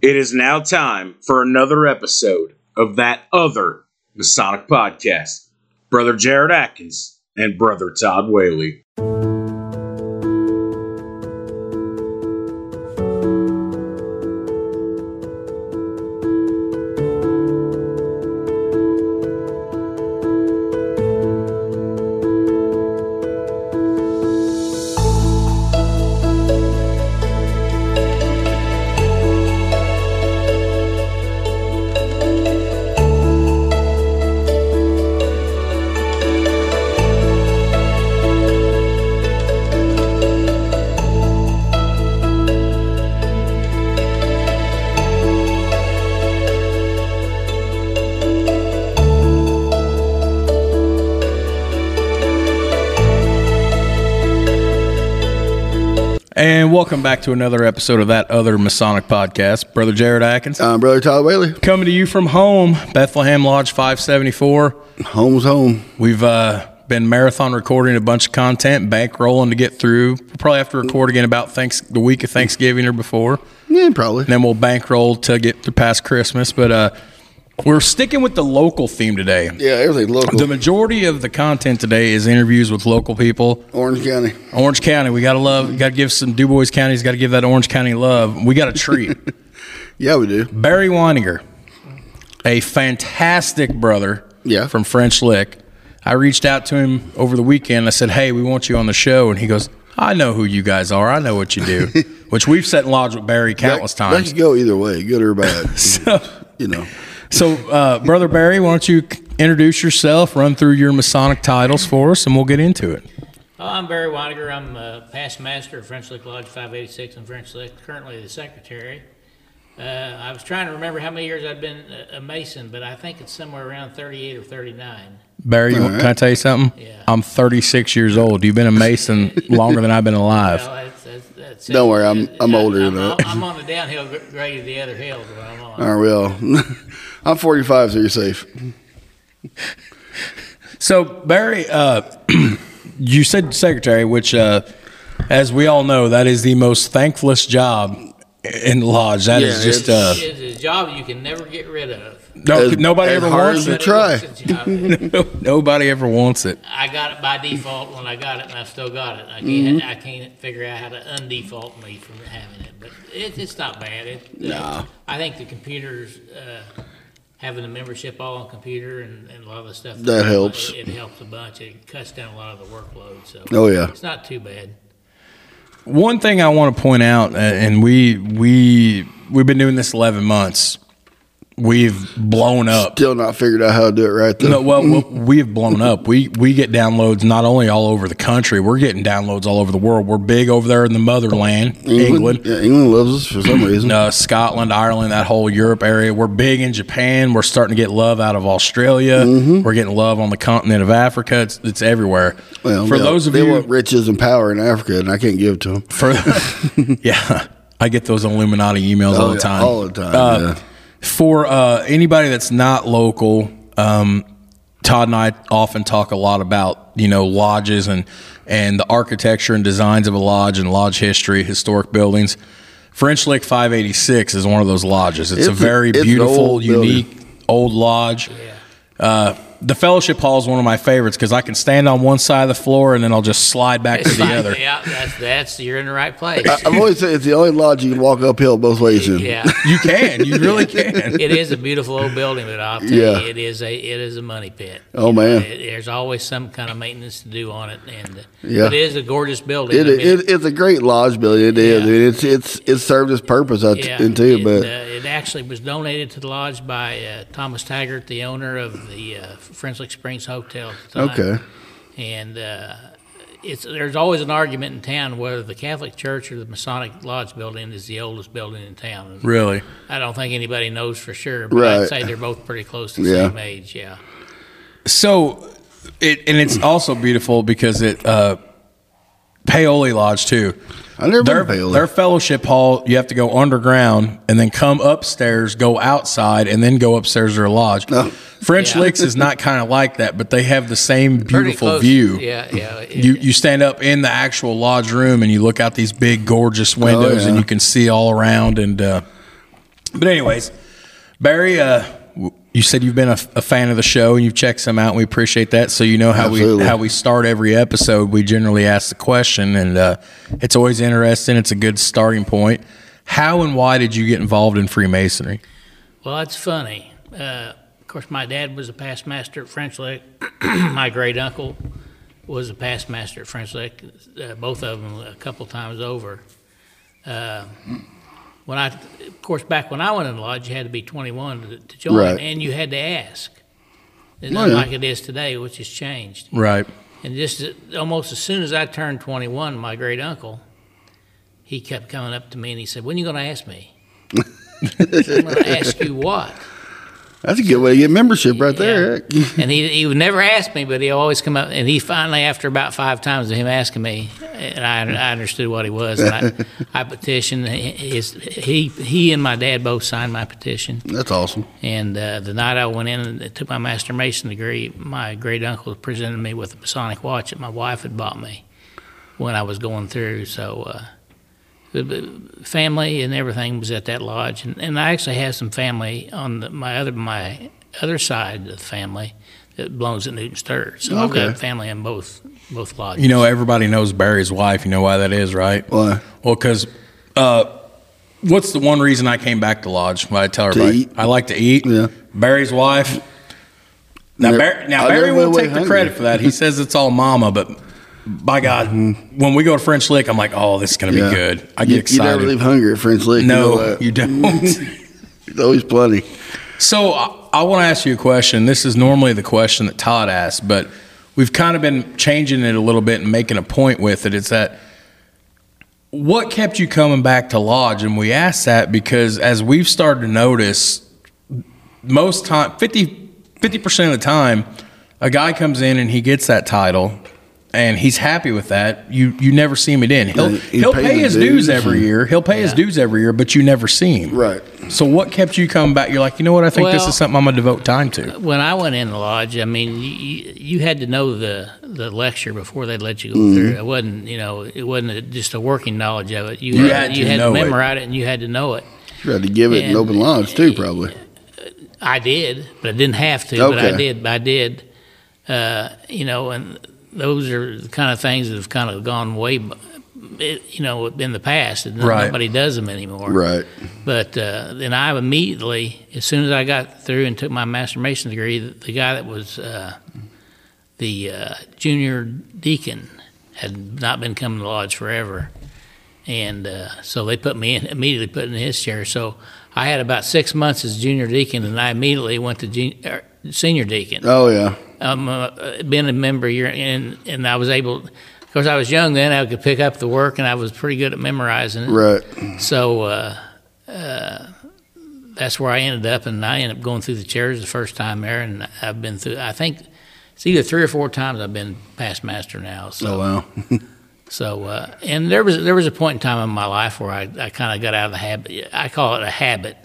It is now time for another episode of that other Masonic podcast. Brother Jared Atkins and Brother Todd Whaley. Welcome back to another episode of that other Masonic podcast. Brother Jared Atkins. I'm Brother Todd Whaley. Coming to you from home, Bethlehem Lodge 574. Home's home. We've uh, been marathon recording a bunch of content, bankrolling to get through. We'll probably have to record again about thanks the week of Thanksgiving or before. Yeah, probably. And then we'll bankroll to get to past Christmas. But uh, we're sticking with the local theme today. Yeah, everything local. The majority of the content today is interviews with local people. Orange County. Orange County, we got to love, got to give some Dubois counties, got to give that Orange County love. We got a treat. Yeah, we do. Barry Winninger, a fantastic brother Yeah. from French Lick. I reached out to him over the weekend. I said, Hey, we want you on the show. And he goes, I know who you guys are. I know what you do, which we've set in lodge with Barry countless that, times. That could go either way, good or bad. So, you know. So uh, Brother Barry, why don't you introduce yourself, run through your Masonic titles for us, and we'll get into it. Oh, I'm Barry Winninger. I'm uh, past master of French Lick Lodge 586 in French Lick, currently the secretary. Uh, I was trying to remember how many years I'd been a- a Mason, but I think it's somewhere around 38 or 39. Barry, you- can I tell you something? Yeah. I'm 36 years old. You've been a Mason longer than I've been alive. Well, that's, that's, that's Don't worry, I'm- I'm older I'm, than that. I'm on the downhill grade of the other hills I'm on. All right, well, I'm 45, so you're safe. So Barry, uh, you said secretary, which, uh, as we all know, that is the most thankless job in the lodge. That is Yeah, just uh, It's a job you can never get rid of. no, As- nobody as ever hard wants as it. try. It's a job. No, nobody ever wants it. I got it by default when I got it, and I still got it. I can't, I can't figure out how to undefault me from having it, but it, it's not bad. It, Nah. I think the computers, uh, having the membership all on computer and, and a lot of the stuff That helps. It, it helps a bunch. It cuts down a lot of the workload. So Oh, yeah. it's not too bad. One thing I want to point out, uh, and we we we've been doing this 11 months. We've blown up. Still not figured out how to do it right, though. No, well, well, we have blown up. We we get downloads not only all over the country, we're getting downloads all over the world. We're big over there in the motherland, England, Yeah, England loves us for some reason. uh, Scotland, Ireland, that whole Europe area. We're big in Japan. We're starting to get love out of Australia. We're getting love on the continent of Africa. It's, it's everywhere. Well, for they- those of they you, want riches and power in Africa, and I can't give it to them. for yeah, I get those Illuminati emails all Oh, the yeah, time. all the time, Uh, yeah. For uh, anybody that's not local, um, Todd and I often talk a lot about you know lodges and and the architecture and designs of a lodge and lodge history, historic buildings. French Lick 586 is one of those lodges. It's, a It's a- very it's beautiful, old building. unique old lodge. Uh, the fellowship hall is one of my favorites because I can stand on one side of the floor and then I'll just slide back to the other. Yeah, that's, that's you're in the right place. I- I've always said it's the only lodge you can walk uphill both ways in. yeah. You can, you really can. It is a beautiful old building, but I'll tell Yeah. you, it is a it is a money pit. Oh, You know, man. it- there's always some kind of maintenance to do on it, and uh, Yeah. it is a gorgeous building. It, I mean, it, it's a great lodge building. It is. Yeah. I mean, it's it's it's served its purpose out yeah, in too. it, But uh, it actually was donated to the lodge by uh, Thomas Taggart, the owner of the uh, French Lick Springs Hotel. At the time. okay, and uh, it's there's always an argument in town whether the Catholic Church or the Masonic Lodge building is the oldest building in town. Really. I don't think anybody knows for sure, but Right. I'd say they're both pretty close to the Yeah. same age. Yeah. So, it and it's also beautiful because it uh, Paoli Lodge too. I've never Their, been to Paoli. their fellowship hall, you have to go underground and then come upstairs, go outside, and then go upstairs to their lodge. Oh. French Yeah. Licks is not kind of like that, but they have the same beautiful view. Yeah, yeah. You you stand up in the actual lodge room and you look out these big gorgeous windows Oh, yeah. and you can see all around and uh, But anyways, Barry, uh, w- you said you've been a, a fan of the show and you've checked some out. and We appreciate that. So you know how Absolutely. we how we start every episode. We generally ask the question, and uh, it's always interesting. It's a good starting point. How and why did you get involved in Freemasonry? Well, it's funny. Uh, of course, my dad was a past master at French Lick. my great uncle was a past master at French Lick. Uh, both of them a couple times over. When I, of course, back when I went in the lodge, you had to be 21 to, to join, Right. and you had to ask. It's Oh, not yeah. like it is today, which has changed. Right. And just almost as soon as I turned 21, my great uncle, he kept coming up to me and he said, "When are you going to ask me?" I'm going to ask you what? That's a good way to get membership right there. Yeah. and he he would never ask me, but he always come up. And he finally, after about five times of him asking me, and I, I understood what he was, and I, I petitioned. His, he he and my dad both signed my petition. That's awesome. And uh, the night I went in and took my master mason degree, my great uncle presented me with a Masonic watch that my wife had bought me when I was going through. So, uh, the- the family and everything was at that lodge, and, and I actually have some family on the, my other my other side of the family that belongs at Newton Stewart. So I've Okay. got family in both both lodges. You know, everybody knows Barry's wife. You know why that is, right? Why? Well, because uh, what's the one reason I came back to Lodge? When I tell everybody, eat. I like to eat. Yeah. Barry's wife. Now, Never- Barry, now I Barry never will away take the hungry. credit for that. He says it's all Mama, but by God, when we go to French Lick, I'm like, oh, this is going to Yeah. be good. I you, get You never excited. leave hungry at French Lick. no, you, know you don't. There's always plenty. So I, I want to ask you a question. This is normally the question that Todd asks, but we've kind of been changing it a little bit and making a point with it. It's that what kept you coming back to lodge, and we asked that because as we've started to notice, most time 50 percent of the time, a guy comes in and he gets that title. And he's happy with that. You you never see him again. He'll Yeah, he he'll pay his his dues dues every year. He'll pay his dues every year, but you never see him. Right. So what kept you coming back? You're like, you know what? I think this is something I'm gonna devote time to. when I went in the lodge, I mean, you, you, you had to know the, the lecture before they'd let you go Mm-hmm. through. It wasn't, you know, it wasn't a, just a working knowledge of it. You, You had, had you to had know to memorize it. and you had to know it. You had to give it an And- open lodge too, probably. I did, but I didn't have to. But I Okay. did. I did. Uh, you know, and those are the kind of things that have kind of gone way, you know, in the past. And Right. Nobody does them anymore. Right. But uh, then I immediately, as soon as I got through and took my master mason degree, the, the guy that was uh, the uh, junior deacon had not been coming to the lodge forever, and uh, so they put me in immediately put in his chair. So I had about six months as junior deacon, and I immediately went to jun- er, senior deacon Oh yeah. um, uh, been a member year, and and I was able. Of course, I was young then. I could pick up the work, and I was pretty good at memorizing it. Right. So uh, uh, that's where I ended up, and I ended up going through the chairs the first time there, and I've been through. I think it's either three or four times I've been past master now. So, Oh wow. so uh, and there was there was a point in time in my life where I, I kind of got out of the habit. I call it a habit.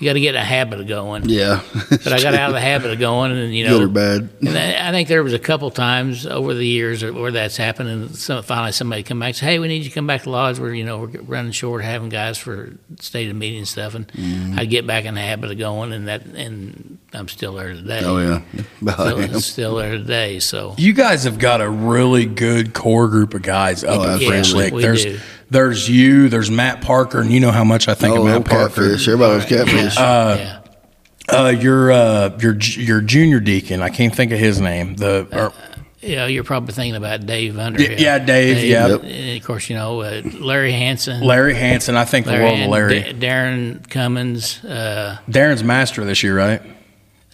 You got to get in a habit of going. yeah. But I got out of the habit of going, and you know, Good or bad. and I I think there was a couple times over the years where that's happened, and some, finally somebody come back and say, "Hey, we need you to come back to lodge. We're you know we're running short, having guys for state of meeting and stuff." And Mm-hmm. I'd get back in the habit of going, and that and I'm still there today. Oh yeah. still, yeah. still there today. So You guys have got a really good core group of guys up Oh, at French Lake. Lick. We There's do. There's you, there's Matt Parker, and you know how much I think Oh, of no Matt Parker. catfish. Everybody was catfish. yeah, Uh, your uh, your your junior deacon, I can't think of his name. The or, yeah, you're probably thinking about Dave Underhill. yeah, Dave, yeah. Yep. And of course, you know uh, Larry Hanson. Larry Hanson. I think the world of Larry. Da- Darren Cummins. Uh, Darren's master this year, right?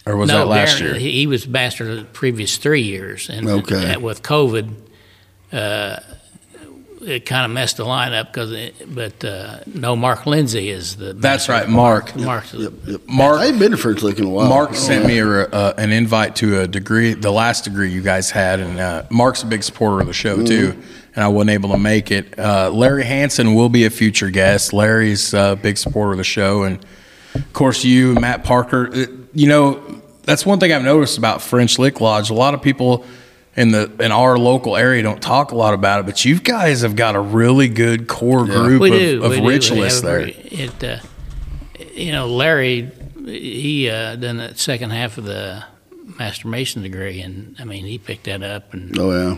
Or was that last Darren, year? He, he was master the previous three years, and Okay. that- with COVID, uh, it kind of messed the lineup because. But uh, no, Mark Lindsay is the. That's right, Mark. Mark's Yep, yep. Mark- I ain't been to French Lick in a while. Mark Oh, sent yeah. me a, uh, an invite to a degree, the last degree you guys had, and uh, Mark's a big supporter of the show too. And I wasn't able to make it. Uh, Larry Hanson will be a future guest. Larry's a big supporter of the show, and of course you, Matt Parker. Uh, You know, that's one thing I've noticed about French Lick Lodge. A lot of people in the in our local area don't talk a lot about it, but you guys have got a really good core group We of, do. of we do. We ritualists there. It, uh, you know, Larry, he uh, done that second half of the master mason degree, and I mean, he picked that up and Oh yeah.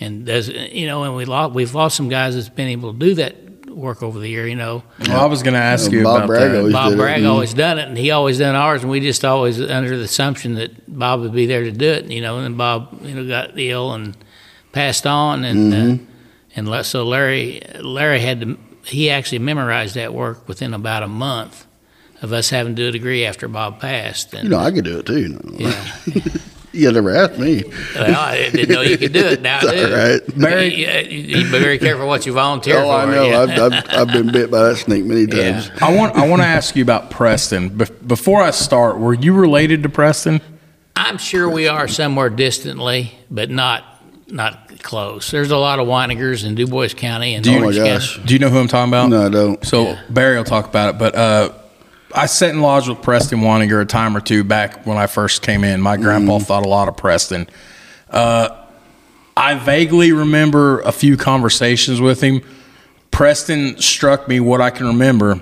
and does you know, and we lost we've lost some guys that's been able to do that work over the year. You know, Well, I was going to ask Uh, you Bob about Bragg that. always Bob did it, Bragg mhm. always done it, and he always done ours, and we just always under the assumption that Bob would be there to do it. You know, and then Bob, you know, got ill and passed on, and Mm-hmm. uh, and le- so Larry, Larry had to. He actually memorized that work within about a month of us having to do a degree after Bob passed. And You know, I could do it too. You, know. yeah, you never asked me. well, I didn't know you could do it now. It's I do. all right. Very, you, you be very careful what you volunteer Oh, for. I know. yeah. I've, I've, I've been bit by that snake many Yeah. times. I want I want to ask you about Preston. Bef- before I start, were you related to Preston? I'm sure we are somewhere distantly, but not not close. There's a lot of Winningers in Dubois County and Oh, my Orange gosh. County. Do you know who I'm talking about? No, I don't. So Barry will talk about it, but uh, I sat in lodge with Preston Waninger a time or two back when I first came in. My grandpa thought a lot of Preston. Uh, I vaguely remember a few conversations with him. Preston struck me what I can remember,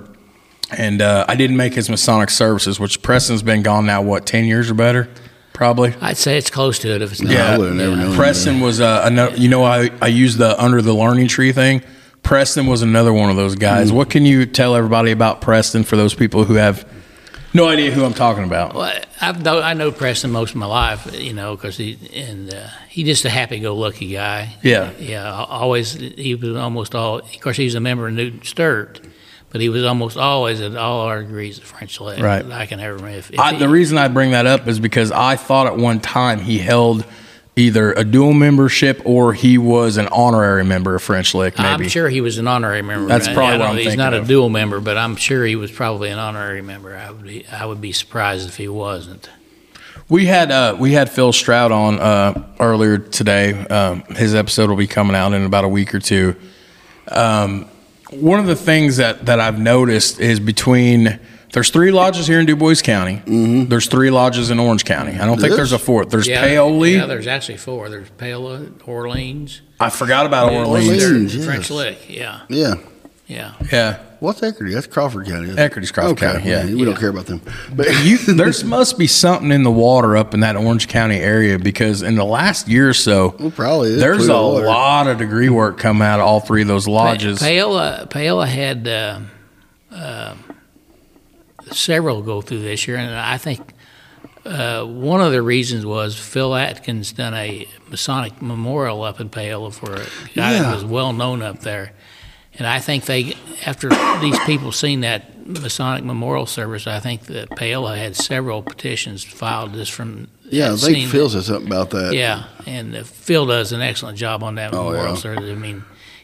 and uh, I didn't make his Masonic services, which Preston's been gone now, what, 10 years or better? Probably. I'd say it's close to it if it's not. Yeah, I would've never known Preston was uh, another, you know, I, I used the under the learning tree thing. Preston was another one of those guys. Mm. What can you tell everybody about Preston for those people who have no idea who I'm talking about? Well, I've know, I know Preston most of my life, you know, because he and uh, he just a happy-go-lucky guy. Yeah. yeah. Always, he was almost all. Of course, he's a member of Newton Stewart, but he was almost always at all our degrees at French Lick. Right. I can ever remember. If, if I, he- the reason I bring that up is because I thought at one time he held either a dual membership or he was an honorary member of French Lick. Maybe I'm sure he was an honorary member. That's probably what I'm He's not of. a dual member, but I'm sure he was probably an honorary member. I would be, I would be surprised if he wasn't. We had uh, we had Phil Stroud on uh, earlier today. Um, his episode will be coming out in about a week or two. Um, one of the things that, that I've noticed is between there's three lodges here in Dubois County. Mm-hmm. There's three lodges in Orange County. I don't think there's a fourth. There's Yeah, Paoli. Yeah, there's actually four. There's Paoli, Orleans, I forgot about Orleans. Orleans. there's yes. French Lick. Yeah, Yeah. yeah. Yeah, What's Eckerty? That's Crawford County. isn't? Eckerty's Crawford okay. County, yeah. we don't care about them. But you, there's must be something in the water up in that Orange County area because in the last year or so, well, probably is there's a water. lot of degree work come out of all three of those lodges. Pa- Paoli, Paoli had uh, uh, several go through this year, and I think uh, one of the reasons was Phil Atkins done a Masonic memorial up in Paoli for a guy Yeah. that was well known up there. And I think they, after these people seen that Masonic memorial service, I think that Paoli had several petitions filed just from Yeah, I think Phil said something about that. yeah, and uh, Phil does an excellent job on that Oh, memorial yeah. service. I mean,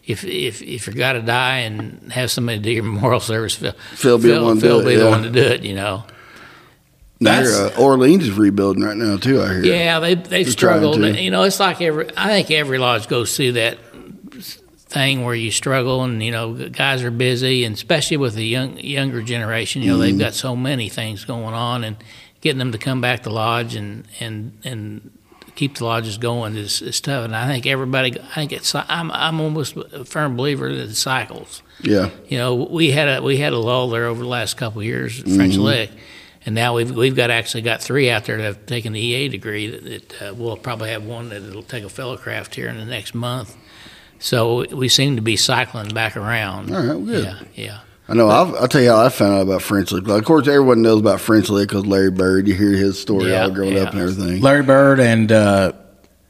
if if if you're got to die and have somebody do your memorial service, Phil, Phil be the one to Phil do it, be the yeah. one to do it. You know. Now, uh, Orleans is rebuilding right now too. I hear. Yeah, they they've struggled. You know, it's like every. I think every lodge goes through that thing where you struggle, and you know, guys are busy, and especially with the young younger generation. You know, Mm-hmm. they've got so many things going on, and getting them to come back to lodge and and and keep the lodges going is, is tough. And I think everybody. I think it's. I'm I'm almost a firm believer that it cycles. Yeah. You know, we had a we had a lull there over the last couple of years at French Mm-hmm. Lick, and now we've we've got actually got three out there that have taken the EA degree. That, that uh, we'll probably have one that'll take a fellowcraft here in the next month. So we seem to be cycling back around. All right, well, good. Yeah, yeah. I know. I'll, I'll tell you how I found out about French Lick. Like, of course, everyone knows about French Lick because Larry Bird. You hear his story Yeah, all growing yeah. up and everything. Larry Bird and uh,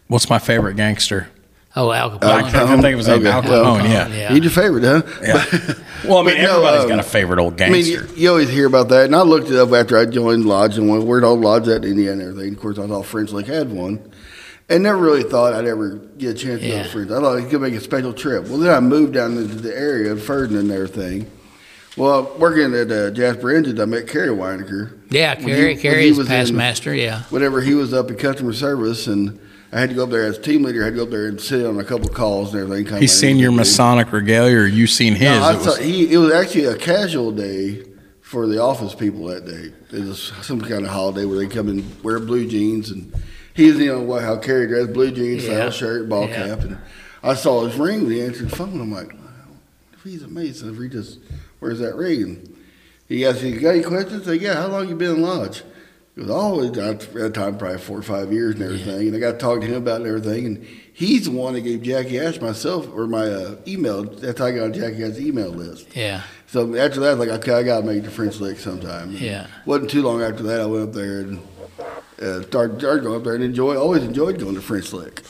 what's my favorite gangster? Oh, Al I Capone. can't think of his name. Okay, Al well, Capone. Yeah. yeah. He's your favorite, huh? Yeah. Well, I mean, But no, everybody's um, got a favorite old I mean, gangster. you, you always hear about that, and I looked it up after I joined Lodge and went, where'd old Lodge at in Indiana and everything. Of course, I thought French Lick had one, and never really thought I'd ever get a chance to go Yeah. to French. I thought he could make a special trip. Well, then I moved down into the area of Ferdinand and everything. Well, working at uh, Jasper Engines, I met Kerry Weinecker. yeah, Kerry, he- Kerry is was past in- master. Yeah, whenever he was up in customer service, and I had to go up there as team leader. I had to go up there and sit on a couple calls and everything. kinda He's like seen your. Masonic regalia, or you seen his? No, I It saw, was- he, it was actually a casual day for the office people that day. It was some kind of holiday where they come and wear blue jeans, and he's you know, what, how Kerry dressed, blue jeans, Yeah. flannel shirt, ball Yeah. cap, and I saw his ring when he answered the phone. I'm like, wow, if he's a Mason, if he just wears that ring, He asked me, "You got any questions?" I said, "Yeah." How long you been in lodge? He goes, "Oh, at that time probably four or five years and everything." And I got to talk to him about and everything. And he's the one that gave Jackie Ash myself or my uh, email. That's how I got on Jackie Ash's email list. Yeah. So after that, like, okay, I got to make the French Lick sometime. Yeah. Wasn't too long after that, I went up there and uh, started, started going up there and enjoy. Always enjoyed going to French Lick.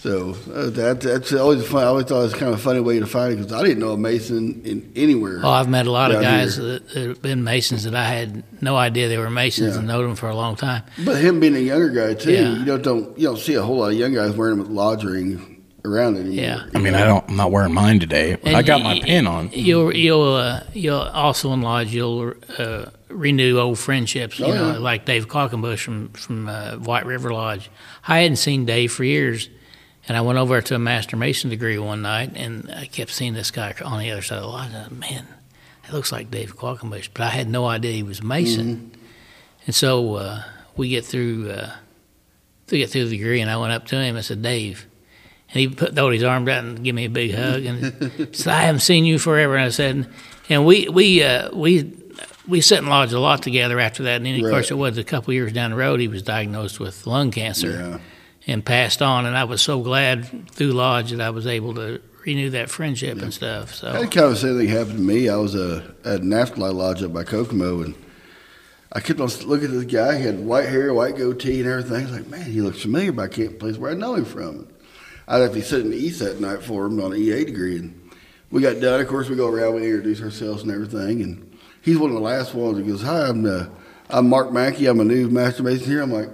So uh, that that's always fun. I always thought it was kind of a funny way to find it because I didn't know a Mason in anywhere. Oh, I've met a lot of guys here. that, that have been Masons that I had no idea they were Masons Yeah. and known them for a long time. But him being a younger guy too, Yeah. you don't, don't you don't see a whole lot of young guys wearing them with lodge ring around anymore. Yeah. I mean, I don't. I'm not wearing mine today. But I got y- my pin on. You'll you'll uh, you'll also in lodge you'll uh, renew old friendships. You Oh, know, yeah. like Dave Qualkenbush from from uh, White River Lodge. I hadn't seen Dave for years, and I went over to a Master Mason degree one night, and I kept seeing this guy on the other side of the lodge. And I thought, man, it looks like Dave Qualkenbush, but I had no idea he was a Mason. Mm-hmm. And so uh, we get through uh, we get through the degree, and I went up to him and said, Dave. And he put throwed his arm out and gave me a big hug and said, "I haven't seen you forever." And I said, "And we we uh, we we sat and lodge a lot together after that. And then, of Right. course, it was a couple years down the road. He was diagnosed with lung cancer Yeah. And passed on. And I was so glad through lodge that I was able to renew that friendship and stuff. So That kind of same thing happened to me. I was uh, at an afterlife lodge up by Kokomo, and I kept on looking at this guy. He had white hair, white goatee, and everything. I was like, man, he looks familiar, but I can't place where I know him from. I'd have to sit in the east that night for him on an EA degree, and we got done. Of course, we go around, we introduce ourselves and everything, and he's one of the last ones. He goes, "Hi, I'm uh, I'm Mark Mackey. I'm a new master mason here." I'm like,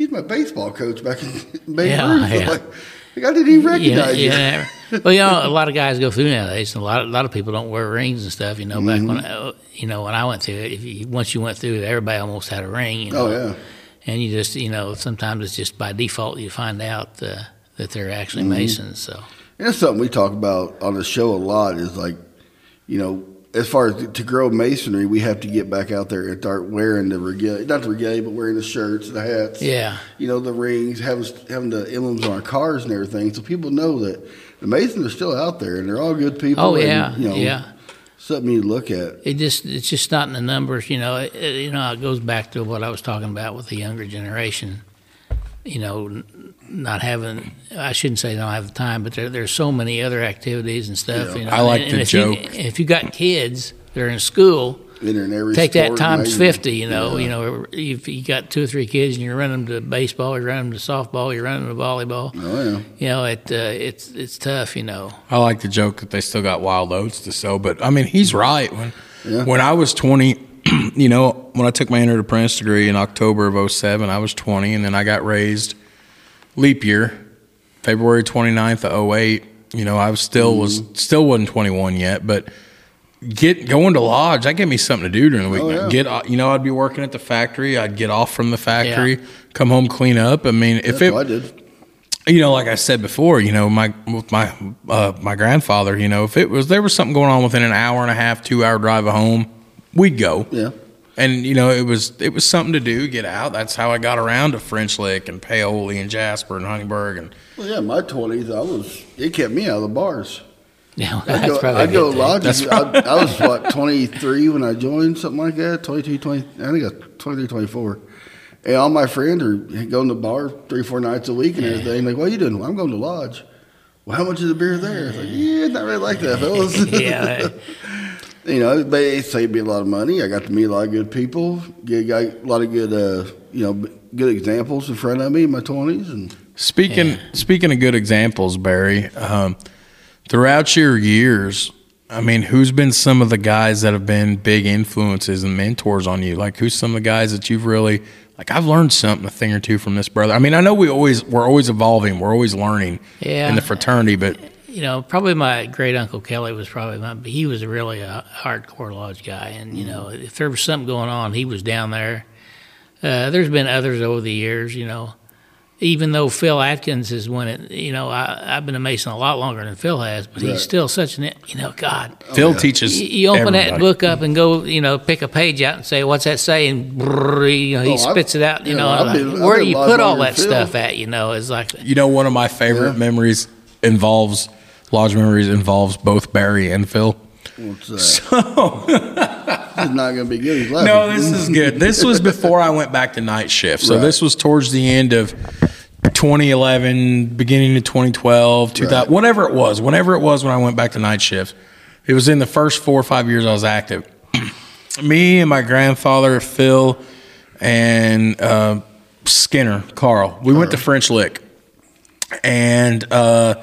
"He's my baseball coach back in Babe Yeah, Ruth." yeah. Like, like, I didn't even recognize you. yeah, yeah. well, you know, a lot of guys go through nowadays. and A lot, a lot of people don't wear rings and stuff. You know, back when, Mm-hmm. uh, you know, when I went through it, if you, once you went through it, everybody almost had a ring. You know? Oh yeah. and you just, you know, sometimes it's just by default you find out uh, that they're actually Mm-hmm. Masons. So And that's something we talk about on the show a lot is like, you know, as far as to grow masonry, we have to get back out there and start wearing the regalia, not the regalia, but wearing the shirts, the hats, yeah, you know, the rings, having having the emblems on our cars and everything, so people know that the masons are still out there and they're all good people. oh and, yeah, you know, yeah. something you look at. It just it's just not in the numbers. You know, it, you know, it goes back to what I was talking about with the younger generation. You know, not having I shouldn't say they don't have the time, but there, there's so many other activities and stuff. Yeah. You know, I like and, the and if you- joke. if you got kids that are in school, in take that times maybe. fifty. You know, Yeah. you know, if you got two or three kids and you run them to baseball, you run them to softball, you run them to volleyball. Oh yeah. You know, it uh, it's it's tough. You know, I like the joke that they still got wild oats to sow, but I mean, he's right. When Yeah. when I was 20, you know, when I took my entered apprentice degree in October of 07, I was 20, and then I got raised leap year, February 29th of 08. You know, I was still was Mm-hmm. still wasn't 21 yet, but get going to lodge that gave me something to do during the week. Oh, yeah. Get you know, I'd be working at the factory. I'd get off from the factory, come home, clean up. I mean, if That's it I did. you know, like I said before, you know, my with my uh, my grandfather, you know, if it was there was something going on within an hour and a half, two hour drive of home, we'd go. Yeah. And you know, it was it was something to do, get out. That's how I got around to French Lick and Paoli and Jasper and Huntingburg and Well, yeah, my twenties, I was. It kept me out of the bars. yeah, I'd that's go, probably a I'd go good thing. lodges. I, I was what 23 when I joined, something like that. 22, 20. I think I was 23, 24. And all my friends are going to the bar three, four nights a week and everything. Like, what are you doing? Well, I'm going to lodge. Well, how much is the beer there? It's like, yeah, not really like that, fellas. yeah, you know, but it saved me a lot of money. I got to meet a lot of good people. Get, got a lot of good, uh, you know, good examples in front of me in my 20s. And Speaking speaking of good examples, Barry, um, throughout your years, I mean, who's been some of the guys that have been big influences and mentors on you? Like, who's some of the guys that you've really like? I've learned something, a thing or two from this brother. I mean, I know we always we're always evolving, we're always learning Yeah. in the fraternity, but you know, probably my great uncle Kelly was probably my. He was really a hardcore lodge guy, and you know, if there was something going on, he was down there. Uh, there's been others over the years, you know. Even though Phil Atkins is when it, you know, I, I've been a Mason a lot longer than Phil has, but Right. he's still such an, you know, God. Phil teaches. You, you open that everybody. book up and go, you know, pick a page out and say, "What's that say?" And brrr, you know, he Oh, I've- spits it out. You yeah, know, I've like, been- I've where do been you put all longer that than Phil. stuff at? You know, it's like, You know, one of my favorite memories involves lodge memories involves both Barry and Phil. what's that? is not going to be good. He's laughing. No, this is good. This was before I went back to night shift. So Right. this was towards the end of 2011, beginning of 2012, 2000, Right. whatever it was, whenever it was when I went back to night shift. It was in the first four or five years I was active. Me and my grandfather, Phil, and uh, Skinner, Carl, we went to French Lick. And uh,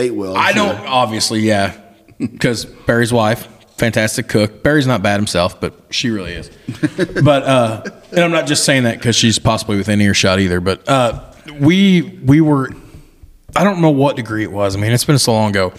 Eight well. I sure. don't obviously, yeah, because Barry's wife, fantastic cook. Barry's not bad himself, but she really is. but uh, and I'm not just saying that because she's possibly within earshot either. But uh, we we were, I don't know what degree it was. I mean, it's been so long ago.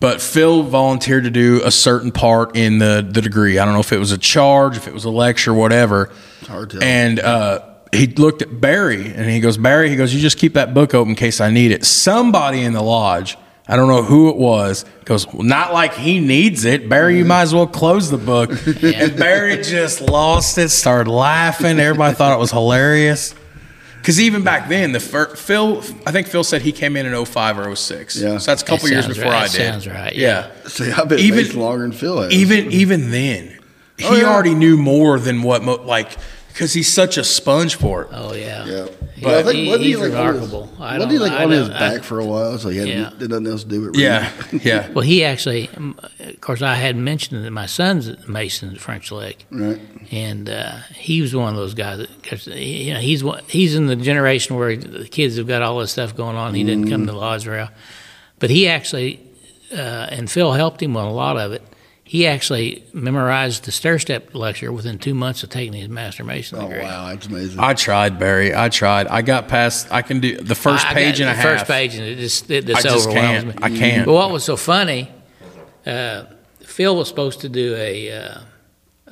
But Phil volunteered to do a certain part in the the degree. I don't know if it was a charge, if it was a lecture, whatever. hard to tell. And uh, he looked at Barry and he goes, Barry, he goes, you just keep that book open in case I need it. Somebody in the lodge, I don't know who it was, goes, well, not like he needs it. Barry, you might as well close the book. and Barry just lost it, started laughing. Everybody thought it was hilarious. Because even back then, the fir- Phil, I think Phil said he came in in 05 or 06. Yeah. So that's a couple That years before right. I That did. sounds right, Yeah. See, I've been Even- longer than Phil has. Even even then, oh, he Oh, yeah. already knew more than what mo- like because he's such a sponge for it. Oh yeah. Yeah. But I he- wasn't he's like, on his- remarkable. I Wasn't he don't- like I on his don't- I- back for a while, so he had, Yeah. did nothing else to do with. it. Yeah, yeah. Well, he actually, of course, I had mentioned that my son's at Mason at French Lick, Right. and uh, he was one of those guys that, cause, you know, he's one, he's in the generation where the kids have got all this stuff going on. He didn't come to lodge rail, but he actually, uh, and Phil helped him on a lot of it. He actually memorized the stair step lecture within two months of taking his master mason Oh wow, that's amazing. I tried, Barry. I tried. I got past. I can do the first I- I page got and a half. the. First page, and it just it, I just just overwhelms can't. me. I can't. But what was so funny, uh, Phil was supposed to do a, uh,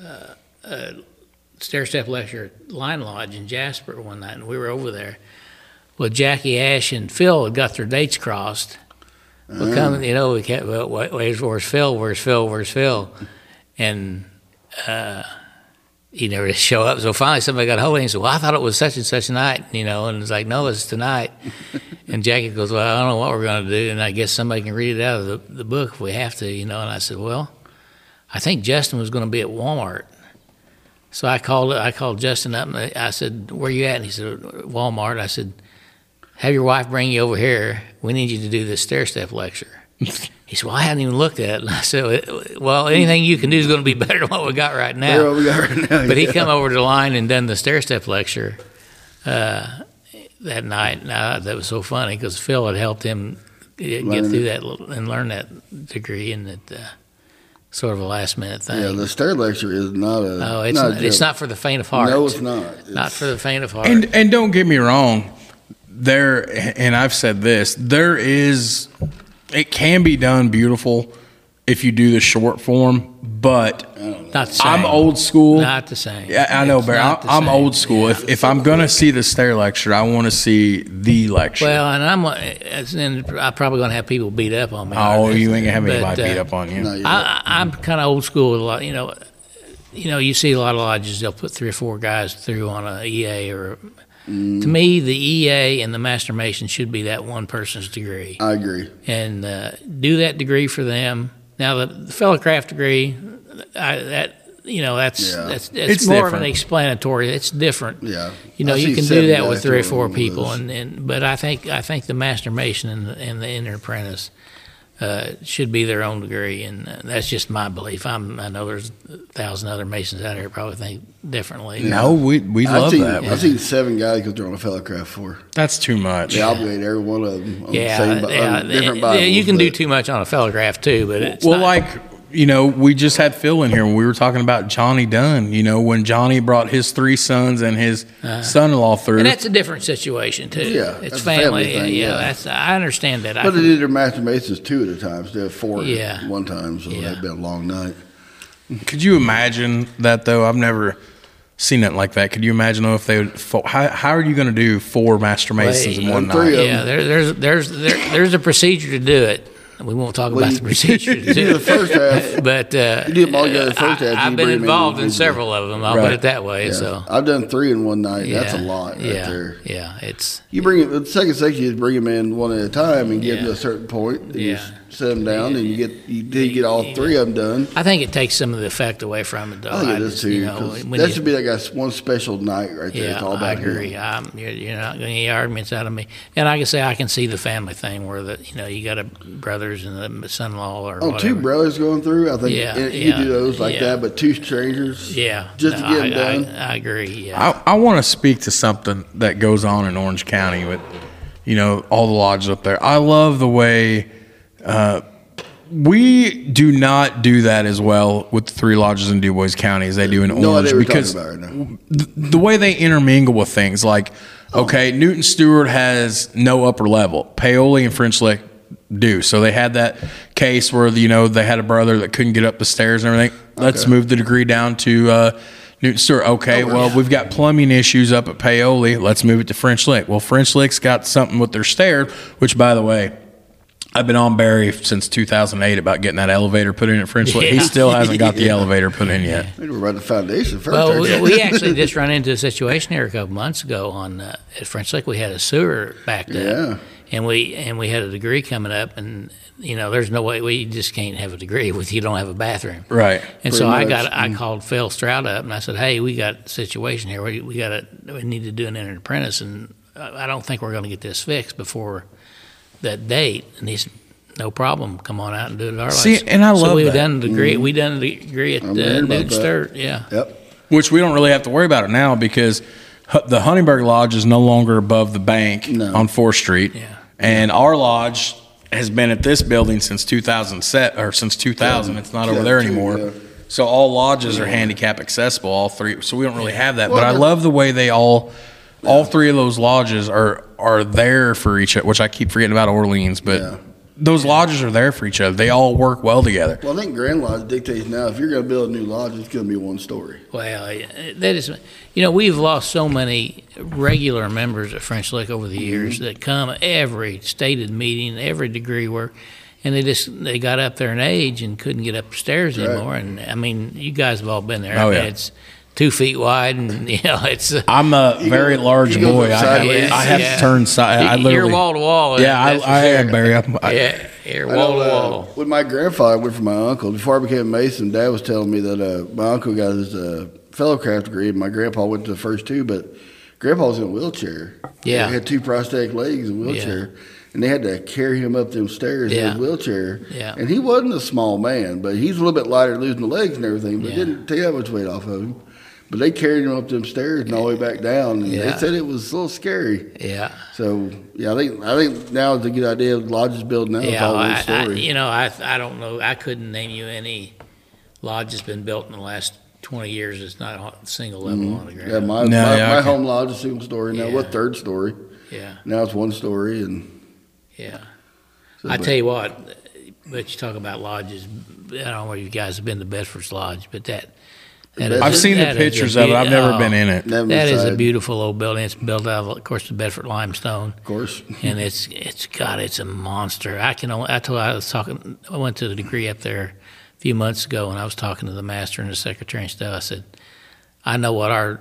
uh, a stair step lecture at Line Lodge in Jasper one night, and we were over there. Well, Jackie Ash and Phil had got their dates crossed. We come, you know, we kept, well, wait, where's Phil? Where's Phil? Where's Phil? And uh, he never show up. So finally, somebody got hold of him and said, Well, I thought it was such and such night, you know, and it's like, No, it's tonight. and Jackie goes, Well, I don't know what we're going to do. And I guess somebody can read it out of the, the book if we have to, you know. And I said, Well, I think Justin was going to be at Walmart. So I called I called Justin up and I said, Where you at? And he said, Walmart. I said, Have your wife bring you over here. We need you to do this stair step lecture. He said, Well, I hadn't even looked at it. And I said, Well, anything you can do is going to be better than what we got right now. We go right now. But he yeah. come over to the line and done the stair step lecture uh, that night. Now that was so funny because Phil had helped him get, get Learn through that and learn that degree, and that uh, sort of a last minute thing. Yeah, the stair lecture is not a. oh, it's not, not, a it's not for the faint of heart. No, it's not. It's, not for the faint of heart. And and don't get me wrong, there and I've said this, there is it can be done beautiful if you do the short form, but not the same. I'm old school. Not the same. Yeah, I know, It's Barry. not the I'm same. old school. If if I'm gonna see the stair lecture, I want to see the lecture. Well, and I'm, uh, and I'm probably going to have people beat up on me. oh, on this, you ain't gonna have but, anybody uh, beat up on you. No, I, I- I'm kind of old school with a lot. You know, you know, you see a lot of lodges. They'll put three or four guys through on a EA or. Mm. To me, the EA and the Master Mason should be that one person's degree, I agree. and uh, do that degree for them. Now, the, the fellow craft degree, I, that you know, that's Yeah. that's it's, It's more of an explanatory. It's different. Yeah. You know, I you can do that with three or four people, and, and but I think I think the master mason and the, and the inner apprentice uh, should be their own degree, and uh, that's just my belief. I'm I know there's a thousand other masons out there who probably think differently. no, we we I've love seen, that. I've seen seven guys go they're on a fellow craft for. That's too much. They obligate every one of them on Yeah, the same, yeah, on different yeah, Bibles. you can do too much on a fellowcraft too, but it's well, not- like you know, we just had Phil in here, and we were talking about Johnny Dunn. You know, when Johnny brought his three sons and his uh-huh. son-in-law through. and that's a different situation too. Yeah, it's family. family thing, yeah, yeah. that's I understand that. I But they can- did their master masons two at a time. So they had four Yeah. at one time, so Yeah. that'd been a long night. Could you imagine that though? I've never seen it like that. Could you imagine though if they would? fo- How, how are you going to do four master masons in one three night? of yeah, there, there's there's there, there's a procedure to do it. We won't talk Well, about you- the procedure You do do the first half. But uh, You do them all together the first half, I, you have bring been them in involved in several of them. I'll Right. put it that way. Yeah. So I've done three in one night. That's a lot right yeah, there. Yeah, it's You bring it, the second section, you bring them in one at a time and get Yeah. them to a certain point. and you yeah, s- set them down, and you get you did get all three of them done. I think it takes some of the effect away from it, though. I think it does too. you know, 'cause when that you- should be like a one special night right there. Yeah, it's all I about him. agree. I'm, you're, you're not going to get arguments out of me. And like I say, I can see the family thing where the you know you got a brothers and a son-in-law or Oh, whatever. two brothers going through. I think Yeah, it- you yeah, do those like yeah. that, but two strangers. Yeah, just to get I, them done. I, I agree. Yeah, I, I want to speak to something that goes on in Orange County with, you know, all the lodges up there. I love the way uh, we do not do that as well with the three lodges in Dubois County as they do in No Orange idea what you're because right now. the, the way they intermingle with things like, okay, Newton Stewart has no upper level, Paoli and French Lick do. So they had that case where you know they had a brother that couldn't get up the stairs and everything. Let's move the degree down to uh, Newton Stewart. Okay, well we've got plumbing issues up at Paoli. Let's move it to French Lick. Well, French Lick's got something with their stairs, which by the way. I've been on Barry since 2008 about getting that elevator put in at French Lick. He still hasn't got the elevator put in yet. We were about the foundation first. Well, we, we actually just ran into a situation here a couple months ago on uh, at French Lick. We had a sewer backed up, Yeah. and we and we had a degree coming up, and you know, there's no way we just can't have a degree with you don't have a bathroom. Right. And so Pretty I much. got I called Phil Stroud up and I said, "Hey, we got a situation here. We we got to we need to do an entered apprentice, and I I don't think we're going to get this fixed before that date." And he said, "No problem. Come on out and do it at our See, place." and I love so love we that. done the degree. We done the degree at uh, I'm hearing about Newton. Stewart. Yeah. Yep. Which we don't really have to worry about it now because the Huntingburg Lodge is no longer above the bank No. on Fourth Street, Yeah. and our lodge has been at this building since 2000 set or since 2000. It's not over there anymore. yeah. So all lodges are handicap accessible. All three. So we don't really have that. Well, but I love the way they all, all three of those lodges are are there for each other. Which I keep forgetting about Orleans, but. Yeah. Those lodges are there for each other. They all work well together. Well, I think Grand Lodge dictates now if you're going to build a new lodge, it's going to be one story. Well, that is, you know, we've lost so many regular members at French Lick over the mm-hmm. years that come every stated meeting, every degree work, and they just they got up there in age and couldn't get upstairs Right. anymore. And I mean, you guys have all been there. Oh, I mean, yeah. it's two feet wide, and you know, it's uh, I'm a very go- large boy. I have, sideways. I have Yeah. to turn side. I you're literally. wall to wall. Yeah, I, that's for I sure. am Barry. I'm, I, Yeah, you're I know, wall to uh, wall. When my grandfather went for my uncle, before I became a Mason, Dad was telling me that uh, my uncle got his uh, fellow craft degree, and my grandpa went to the first two, but grandpa was in a wheelchair. Yeah. He had two prosthetic legs in a wheelchair. And they had to carry him up them stairs in Yeah. his wheelchair. Yeah. And he wasn't a small man, but he's a little bit lighter losing the legs and everything, but Yeah. didn't take that much weight off of him. But they carried him up them stairs and all the way back down. And Yeah. they said it was a little scary. Yeah. So yeah, I think I think now is a good idea. Lodges building now. Yeah, all one I, I, you know, I I don't know. I couldn't name you any lodge that's been built in the last twenty years. It's not a single level on the ground. Mm-hmm. Yeah, my, No, my, yeah, my home lodge is single story now. Yeah. What third story? yeah, Now it's one story, and yeah. so, I but- tell you what, but you talk about lodges. I don't know where you guys have been to Bedford's Lodge, but that. That is- I've seen the that is a pictures of it. I've never oh, been in it. never That is a beautiful old building. It's built out of, of course, the Bedford limestone. Of course, and it's it's God, it's a monster. I can only. I told I was talking. I went to the degree up there a few months ago, and I was talking to the master and the secretary and stuff. I said, I know what our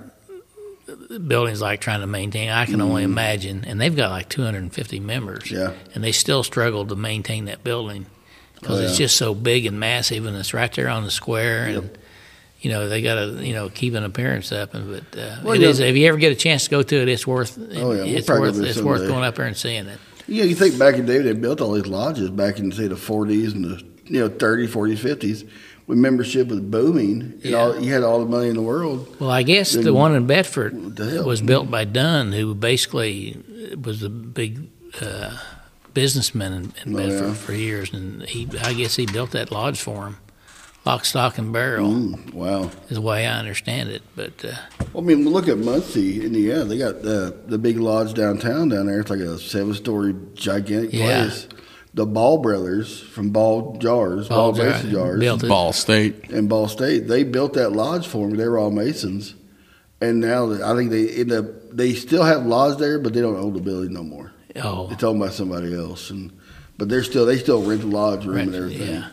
building's like trying to maintain. I can only imagine, and they've got like 250 members, Mm. Yeah. and they still struggle to maintain that building because Oh, it's just so big and massive, and it's right there on the square, and. You know they got to you know keep an appearance up, and but uh, Well, it yeah. is. If you ever get a chance to go to it, it's worth. Oh, yeah. We'll it's worth. go there It's worth going up there and seeing it. yeah. You think back in the day they built all these lodges back in say the forties and the you know 30s, 40s, 50s when membership was booming. Yeah. all, you had all the money in the world. Well, I guess the one in Bedford What the hell? was built by Dunn, who basically was a big uh, businessman in, in Oh, Bedford yeah. for years, and he, I guess, he built that lodge for him, lock, stock, and barrel, Mm, wow. is the way I understand it. But uh, Well, I mean, look at Muncie, Indiana. They got the the big lodge downtown down there. It's like a seven story gigantic Yeah. place. The Ball brothers from Ball Jars, Ball, Ball Jar- Mason Jars, built it. Ball State. and Ball State, they built that lodge for me. They were all Masons, and now I think they end up they still have lodge there, but they don't own the building no more. oh, It's owned by somebody else, and but they're still they still rent the lodge room Rent- and everything. yeah.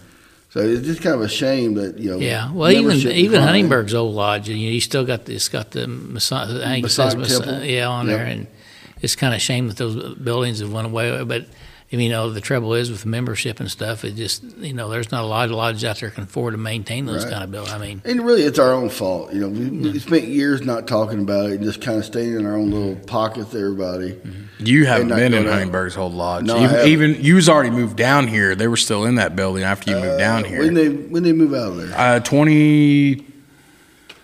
So it's just kind of a shame that you know. yeah. Well, even even. Huntingburg's old lodge, you, know, you still got this, got the Masonic, I think it says Masonic Mas- Temple. yeah, on Yep. there, and it's kind of a shame that those buildings have went away. But you know, the trouble is with membership and stuff, it just, you know, there's not a lot of lodges out there can afford to maintain those Right. kind of buildings. I mean, And really, it's our own fault. You know, we, we spent years not talking about it and just kind of staying in our own little pockets. Everybody. You haven't been in going out. Huntingburg's Old Lodge. No, I even, haven't. even you was already moved down here. They were still in that building after you moved down Uh, here. When they when they move out of there. Uh, 20,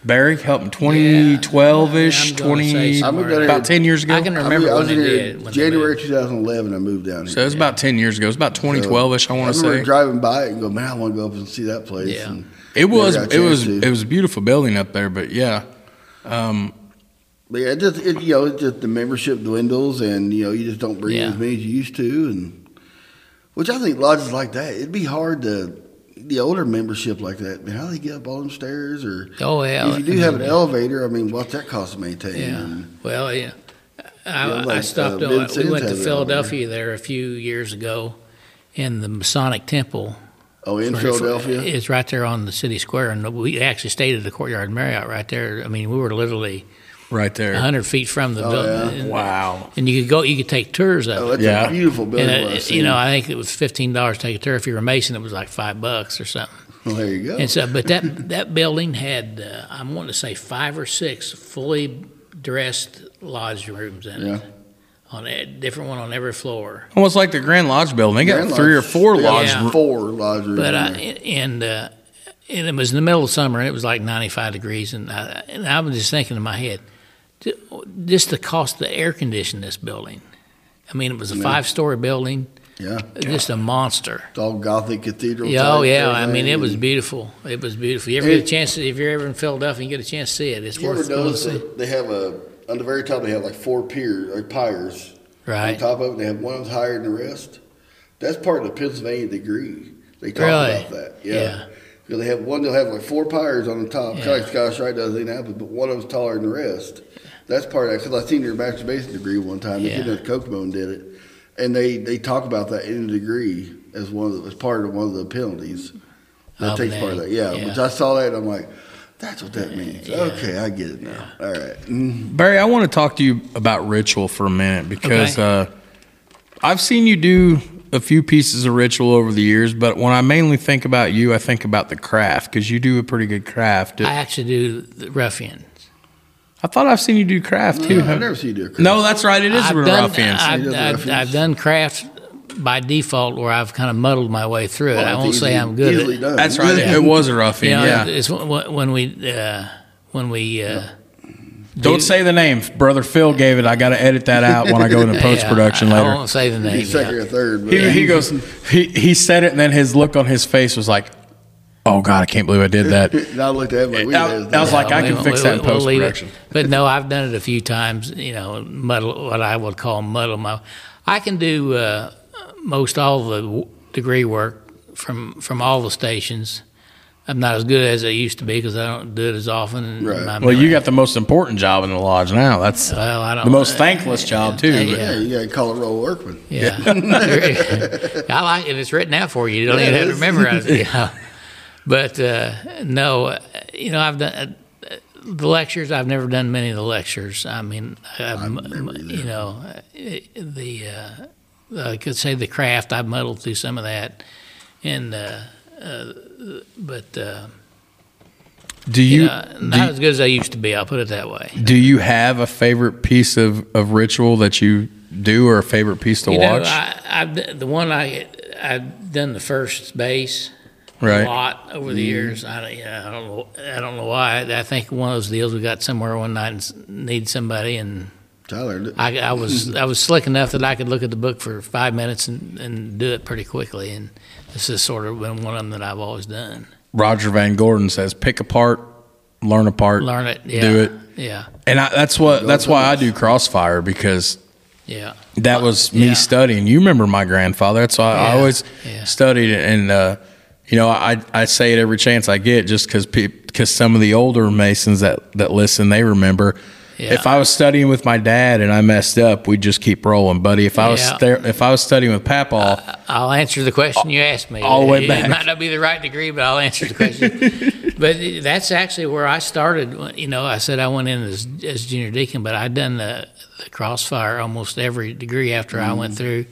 Barry, help me, 2012 ish, I'm gonna say 20, somewhere I about 10 years ago. I can I remember moved- I when was they in here did. when they January moved. 2011. I moved down here. So it was about 10 years ago. It was about 2012 ish, I want to remember say. driving by it and go, man, I want to go up and see that place. Yeah. And It was, never got a it was, chance to. it was a beautiful building up there, but yeah. Um, But yeah, it just it, you know, it's just the membership dwindles, and you know, you just don't bring in Yeah. as many as you used to, and which I think lodges like that, it'd be hard to the older membership like that. How do they get up all them stairs? Or Oh, yeah. if you do have an elevator, I mean, what's that cost to maintain? Yeah. And, Well, yeah. I, Yeah, like, I stopped. uh, on, we went to Philadelphia there a few years ago, in the Masonic Temple. oh, in for- Philadelphia, It's right there on the city square, and we actually stayed at the Courtyard Marriott right there. I mean, we were literally right there. hundred feet from the Oh, building. yeah? And, Wow. and you could go, you could take tours of oh, it. that's Yeah. a beautiful building. And what uh, you know. I think it was fifteen dollars to take a tour. If you're a Mason, it was like five bucks or something. well, there you go. And so, but that that building had, uh, I'm wanting to say five or six fully dressed lodge rooms in yeah, it, on a different one on every floor. Almost like the Grand Lodge building. They got Grand three or four they got lodge. Yeah. four lodge rooms. But I, and uh, and it was in the middle of summer, and it was like 95 degrees, and I, and I was just thinking in my head, ju- just the cost to air condition this building. I mean, it was a Yeah. five story building, yeah, just a monster. it's all Gothic cathedral. Yeah, oh yeah. I mean, it was beautiful. It was beautiful. You ever get a chance? To, if you're ever in Philadelphia, and you get a chance to see it. It's You ever worth notice see. that they have a on the very top they have like four piers or piers. On top of it, they have one that's higher than the rest. That's part of the Pennsylvania degree. They talk Really? about that. Yeah. Yeah. Because they have one, they'll have like four piers on the top, kind Yeah. of like Scottish Rite does in Indianapolis, but one of them's taller than the rest. That's part of that. Because I seen your master Mason degree one time. The Yeah. kid at Kokomo and did it. And they, they talk about that in the degree as one of the, as part of one of the penalties. That Oh, takes man. part of that. Yeah. Yeah. Which I saw that and I'm like, that's what that means. Okay, I get it now. All right. Mm. Barry, I want to talk to you about ritual for a minute because Okay. uh, I've seen you do a few pieces of ritual over the years, but when I mainly think about you, I think about the craft because you do a pretty good craft. I actually do the ruffian. I thought I've seen you do craft too. I've never seen you do craft. No, that's right. It is I've with done, ruffians. I've, He does I've. I've done craft by default where I've kind of muddled my way through it. Well, I won't say I'm good at it. done. that's right. It was a ruffian. You know, yeah. it's when, when we uh, when we uh, Don't say the name. Brother Phil gave it. I got to edit that out when I go into post production yeah, I, I later. won't say the name. He's second yeah. or third. But He, he goes. He he said it, and then his look on his face was like, "Oh God, I can't believe I did that." I looked at him like, we I- did I was like, I we- can fix we- that in we'll post-production. But no, I've done it a few times. You know, muddle what I would call muddle my. I can do uh, most all the w- degree work from from all the stations. I'm not as good as I used to be because I don't do it as often. Right. my Well, you got the most important job in the lodge now. That's Well, I don't- the most thankless job too. Yeah, yeah, you got to call it roll workman. Yeah, I like it. It's written out for you. You don't Yeah, even have to memorize it. Yeah. But uh, no, uh, you know, I've done uh, the lectures. I've never done many of the lectures. I mean, I've, you know, the uh, I could say the craft. I've muddled through some of that, and uh, uh, but uh, Do you you know, do, not as good as I used to be. I'll put it that way. do you have a favorite piece of, of ritual that you do, or a favorite piece to You know, watch? I, I've the one I I've done the first base. Right. a lot over the years. I don't, yeah, I don't know. I don't know why. I think one of those deals we got somewhere one night and s- need somebody, and Tyler, I, I was I was slick enough that I could look at the book for five minutes and, and do it pretty quickly. And this has sort of been one of them that I've always done. Roger Van Gordon says, "Pick apart, learn apart, Learn it. Yeah. do it." Yeah. And I, that's what that's why I do Crossfire because Yeah. that was me Yeah. studying. You remember my grandfather? That's why I always yeah. studied. And uh, you know, I I say it every chance I get, just because because some of the older Masons that that listen, they remember. Yeah. If I was studying with my dad and I messed up, we'd just keep rolling, buddy. If I was Yeah. there, if I was studying with Papaw, I'll answer the question you asked me. all the way back. It might not be the right degree, but I'll answer the question. but that's actually where I started. You know, I said I went in as, as junior deacon, but I'd done the, the crossfire almost every degree after I Mm-hmm. went through.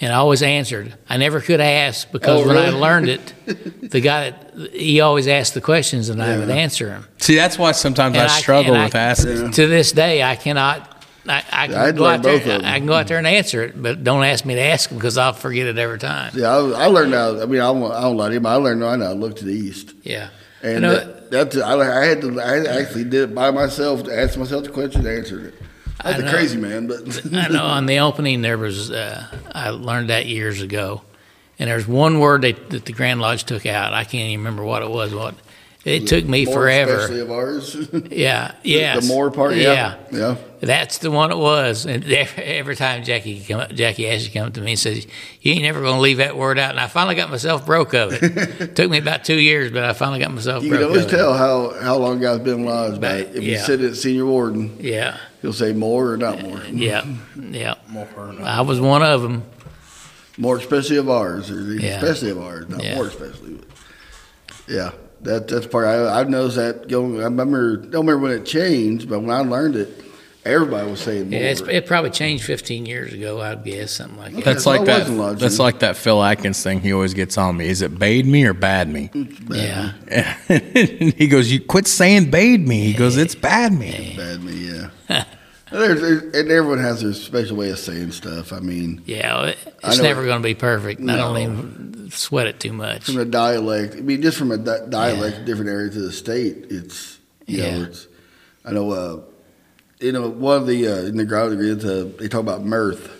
And I always answered. I never could ask because Oh, when I learned it, the guy that he always asked the questions and I would answer them. See, that's why sometimes I And struggle and with asking. To this day, I cannot. I, I can I'd go out there. both of 'em. I can go out there and answer it, but don't ask me to ask them because I'll forget it every time. Yeah, I, I learned how. I mean, I don't, I don't lie to him. I learned how to look to the east, Yeah. and know- that, that's I, I had to. I actually did it by myself to ask myself the question, and answered it. I That's know. crazy man, but I know on the opening there was uh, I learned that years ago, and there's one word that, that the Grand Lodge took out. I can't even remember what it was. What it took me more forever. especially of ours. Yeah, yes. the more part, yeah, yeah. That's the one it was. And every, time Jackie come up, Jackie Ashley come up to me and says, "You ain't never gonna leave that word out." And I finally got myself broke of it. Took me about two years, but I finally got myself You broke can always of it. tell how, how long guy's been lodged by if you yeah. sit at senior warden, Yeah, he'll say more or not more. Uh, yeah, yeah. More or not. I was one of them. More especially of ours, or Yeah. especially of ours, not Yeah. more especially. But yeah, that that's part. I, I've noticed that going. I remember don't remember when it changed, but when I learned it, everybody was saying more. Yeah, it's, it probably changed 15 years ago. I'd guess something like that. That's like that. wasn't lodging. That's like that Phil Atkins thing. He always gets on me. Is it bade me or bad me? Yeah, he goes, "You quit saying bade me." He goes, "It's bad me." bad me, yeah. there's, there's, and everyone has their special way of saying stuff. I mean, yeah. it- It's never going to be perfect. and I don't No. even sweat it too much. from a dialect. I mean, just from a di- dialect, different areas of the state, it's you Yeah. know, it's. I know, uh, you know, one of the uh, in the ground degree, uh, they talk about mirth.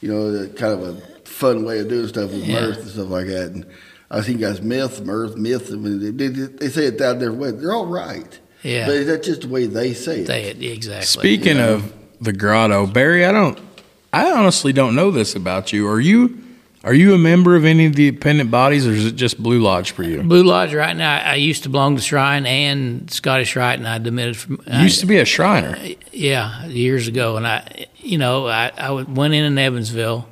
You know, the kind of a fun way of doing stuff with Yeah. mirth and stuff like that. And I think guys, myth, mirth, myth. I mean, they, they, they say it that different way. They're all right. Yeah. But that's just the way they say it. Say it exactly. Speaking Yeah. of the grotto, Barry, I don't. I honestly don't know this about you. Are you? Are you a member of any of the dependent bodies, or is it just Blue Lodge for you? Blue Lodge right now. I used to belong to Shrine and Scottish Rite, and I demitted from. You used to be a Shriner. Yeah, years ago, and I, you know, I, I went in in Evansville,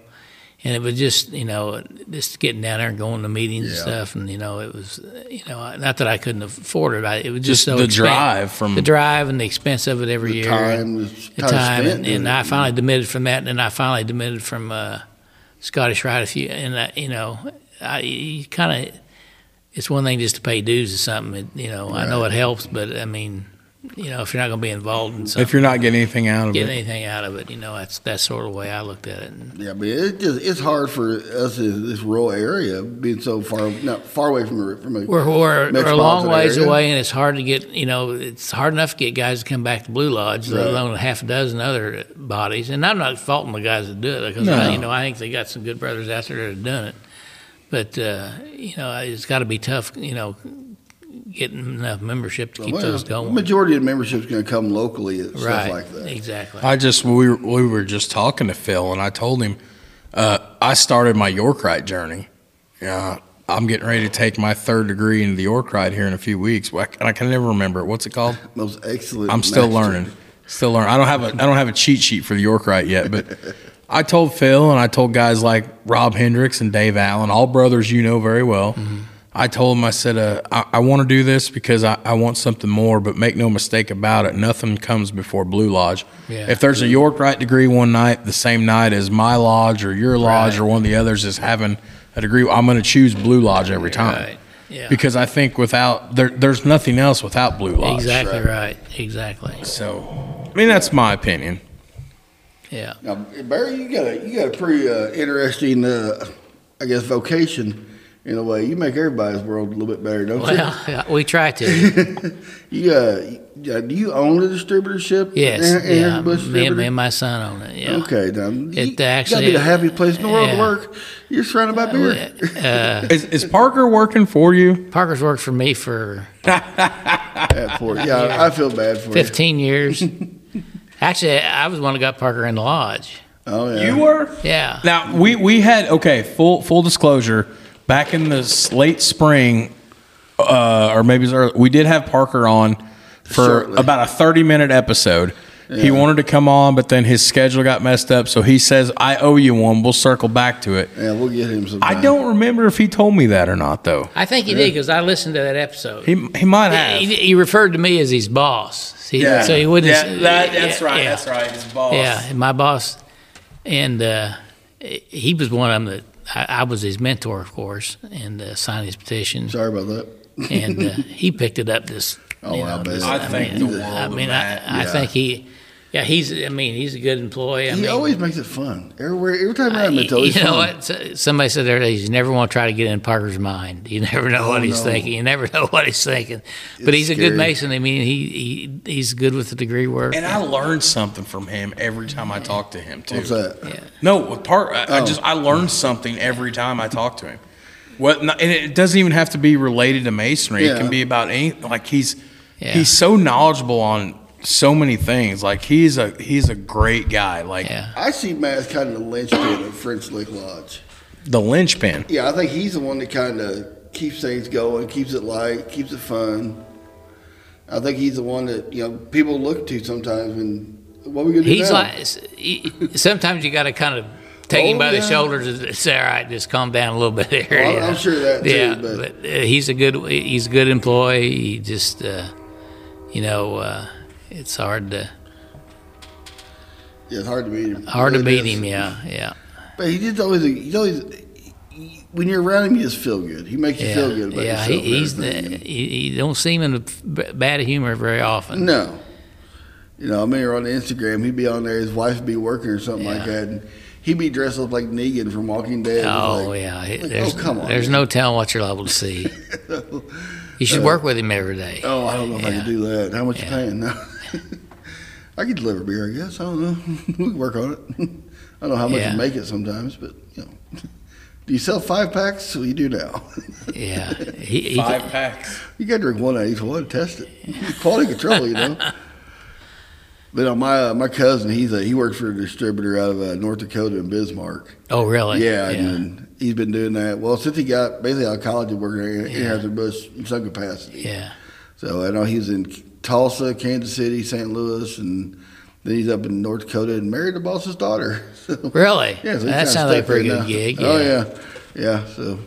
and it was just, you know, just getting down there and going to meetings and stuff, and you know, it was, you know, not that I couldn't afford it, I, it was just, Just so the drive from- the drive and the expense of it every The year, time, was- the time and, and. I finally demitted from that, and then I finally demitted from uh, Scottish Rite. a few and I, you know, I you kind of. It's one thing just to pay dues or something. It, you know, I know it helps, but I mean, you know, if you're not going to be involved in something, If you're not getting anything out of get it, anything out of it. You know, that's that's sort of the way I looked at it. And, Yeah, but it just it's hard for us in this rural area being so far not far away from a, from a we're, we're, we're a long ways area. away, and it's hard to get. You know, it's hard enough to get guys to come back to Blue Lodge, let alone a half a dozen other bodies. And I'm not faulting the guys that do it because No. I, you know I think they got some good brothers out there that have done it. But uh, you know, it's got to be tough. You know, getting enough membership to keep well, those the going. majority of the membership's going to come locally and right, stuff like that. exactly. I just we were, we were just talking to Phil, and I told him uh, I started my York Yorkite journey. Yeah, I'm getting ready to take my third degree in the York Yorkite here in a few weeks. Well, I, I can never remember it. What's it called? Most excellent. I'm still master. learning. Still learning. I don't have a I don't have a cheat sheet for the York Yorkite yet, but I told Phil and I told guys like Rob Hendricks and Dave Allen, all brothers you know very well. Mm-hmm. I told him, I said uh, I, I want to do this because I, I want something more, but make no mistake about it, nothing comes before Blue Lodge. Yeah. If there's a York Rite degree one night, the same night as my lodge or your lodge Right. or one of the others is having a degree, I'm going to choose Blue Lodge every time. Right. Yeah. Because I think without there, there's nothing else without Blue Lodge. Exactly Right. right. Exactly. So, I mean, that's my opinion. Yeah. Now, Barry, you got a you got a pretty uh, interesting, uh, I guess, vocation in a way. You make everybody's world a little bit better, don't you? Well, we try to. you? You, uh, yeah, do you own a distributorship? Yes. Anheuser- yeah. Anheuser-Busch Me, and- distributor? me and my son own it. Yeah. Okay, now It you gotta actually- be the happiest place in the world to work. You're surrounded by beer. Uh, Is, is Parker working for you? Parker's worked for me for Bad for it. Yeah, I feel bad for 15 years. Actually, I was the one that got Parker in the lodge. Oh yeah, You were. Yeah. Now we we had okay. Full full disclosure. Back in the late spring, uh, or maybe it was early, we did have Parker on for Shortly. about a thirty minute episode. He wanted to come on, but then his schedule got messed up. So he says, "I owe you one. We'll circle back to it." Yeah, we'll get him some. I don't remember if he told me that or not, though. I think he did because I listened to that episode. He he might have. He, he referred to me as his boss. He, So he wouldn't. Yeah, that, that's yeah, right. yeah. That's right. His boss. Yeah, my boss, and uh, he was one of them that I, I was his mentor, of course, and uh, signed his petition. Sorry about that. and uh, he picked it up. This, Oh, you I bet. this- I think mean, the world I mean, that. I, I Yeah. think he, yeah, he's. I mean, he's a good employee. I he mean, always makes it fun. Everywhere, every time I meet him, it's always you know fun. what? Somebody said there, you never want to try to get in Parker's mind. You never know oh, what he's Oh, no. thinking. You never know what he's thinking. But It's he's a good mason. I mean, he, he he's good with the degree work. And I learned something from him every time I talk to him too. What's that? yeah. No, with part I, I Oh. just I learned something every time I talk to him. What and it doesn't even have to be related to masonry. Yeah. It can be about any like he's Yeah. he's so knowledgeable on so many things. Like he's a he's a great guy. Like Yeah. I see Matt as kind of the linchpin of French Lick Lodge. the linchpin. Yeah, I think he's the one that kind of keeps things going, keeps it light, keeps it fun. I think he's the one that you know people look to sometimes when what are we gonna do He's now? like, he, sometimes you got to kind of take him Oh, by the shoulders and say, all right, just calm down a little bit here. Well, you I'm know. sure that too, Yeah, but- but, uh, he's a good, he's a good employee. He just, uh, you know, uh, it's hard to, yeah, it's hard to beat him. hard to beat is. him. Yeah, yeah. But he just always he's always when you're around him, you just feel good. He makes you Yeah, feel good about yeah. yourself. He, he's the, he, he don't seem in a bad humor very often. No. You know, I remember on Instagram, he'd be on there, his wife would be working or something like that, and he'd be dressed up like Negan from Walking Dead. Oh like, yeah, like, oh, there's oh, come on, there's man. no telling what you're liable to see. You should uh, work with him every day. Oh, I don't know if I Yeah. can do that. How much Yeah. you paying? No. I could deliver beer, I guess. I don't know. we can work on it. I don't know how much Yeah. you make it sometimes, but you know. Do you sell five packs? Well, you do now. Yeah, he, he, Five packs. You got to drink one out of each one. Test it. Quality control, you know. But uh, my uh, my cousin, he's a, he works for a distributor out of uh, North Dakota in Bismarck. Oh really? Yeah, and he's been doing that. Well, since he got basically out of college, he's working he Yeah. Anheuser Busch in some capacity. yeah. So I know he's in Tulsa, Kansas City, St. Louis, and then he's up in North Dakota and married the boss's daughter. So, Really? yeah, so that sounds like a pretty good now. gig. Oh yeah, yeah. So,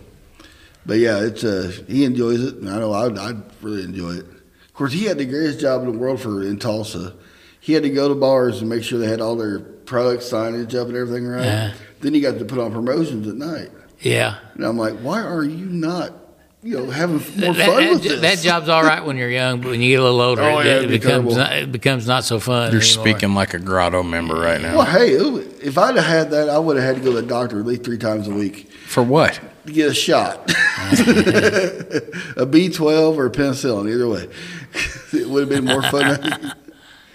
but yeah, it's uh, he enjoys it, and I know I I really enjoy it. Of course, he had the greatest job in the world for in Tulsa. He had to go to bars and make sure they had all their product signage up and everything right. Yeah. Then he got to put on promotions at night, Yeah. and I'm like, why are you not, you know, having more That, fun that, with this? that job's all right when you're young, but when you get a little older, Oh, it, yeah, it it'd be becomes not, it becomes not so fun. You're anymore. speaking like a grotto member right now. Well, hey, it- if I'd have had that, I would have had to go to the doctor at least three times a week For what? to get a shot, a B12 or a penicillin, either way. it would have been more fun.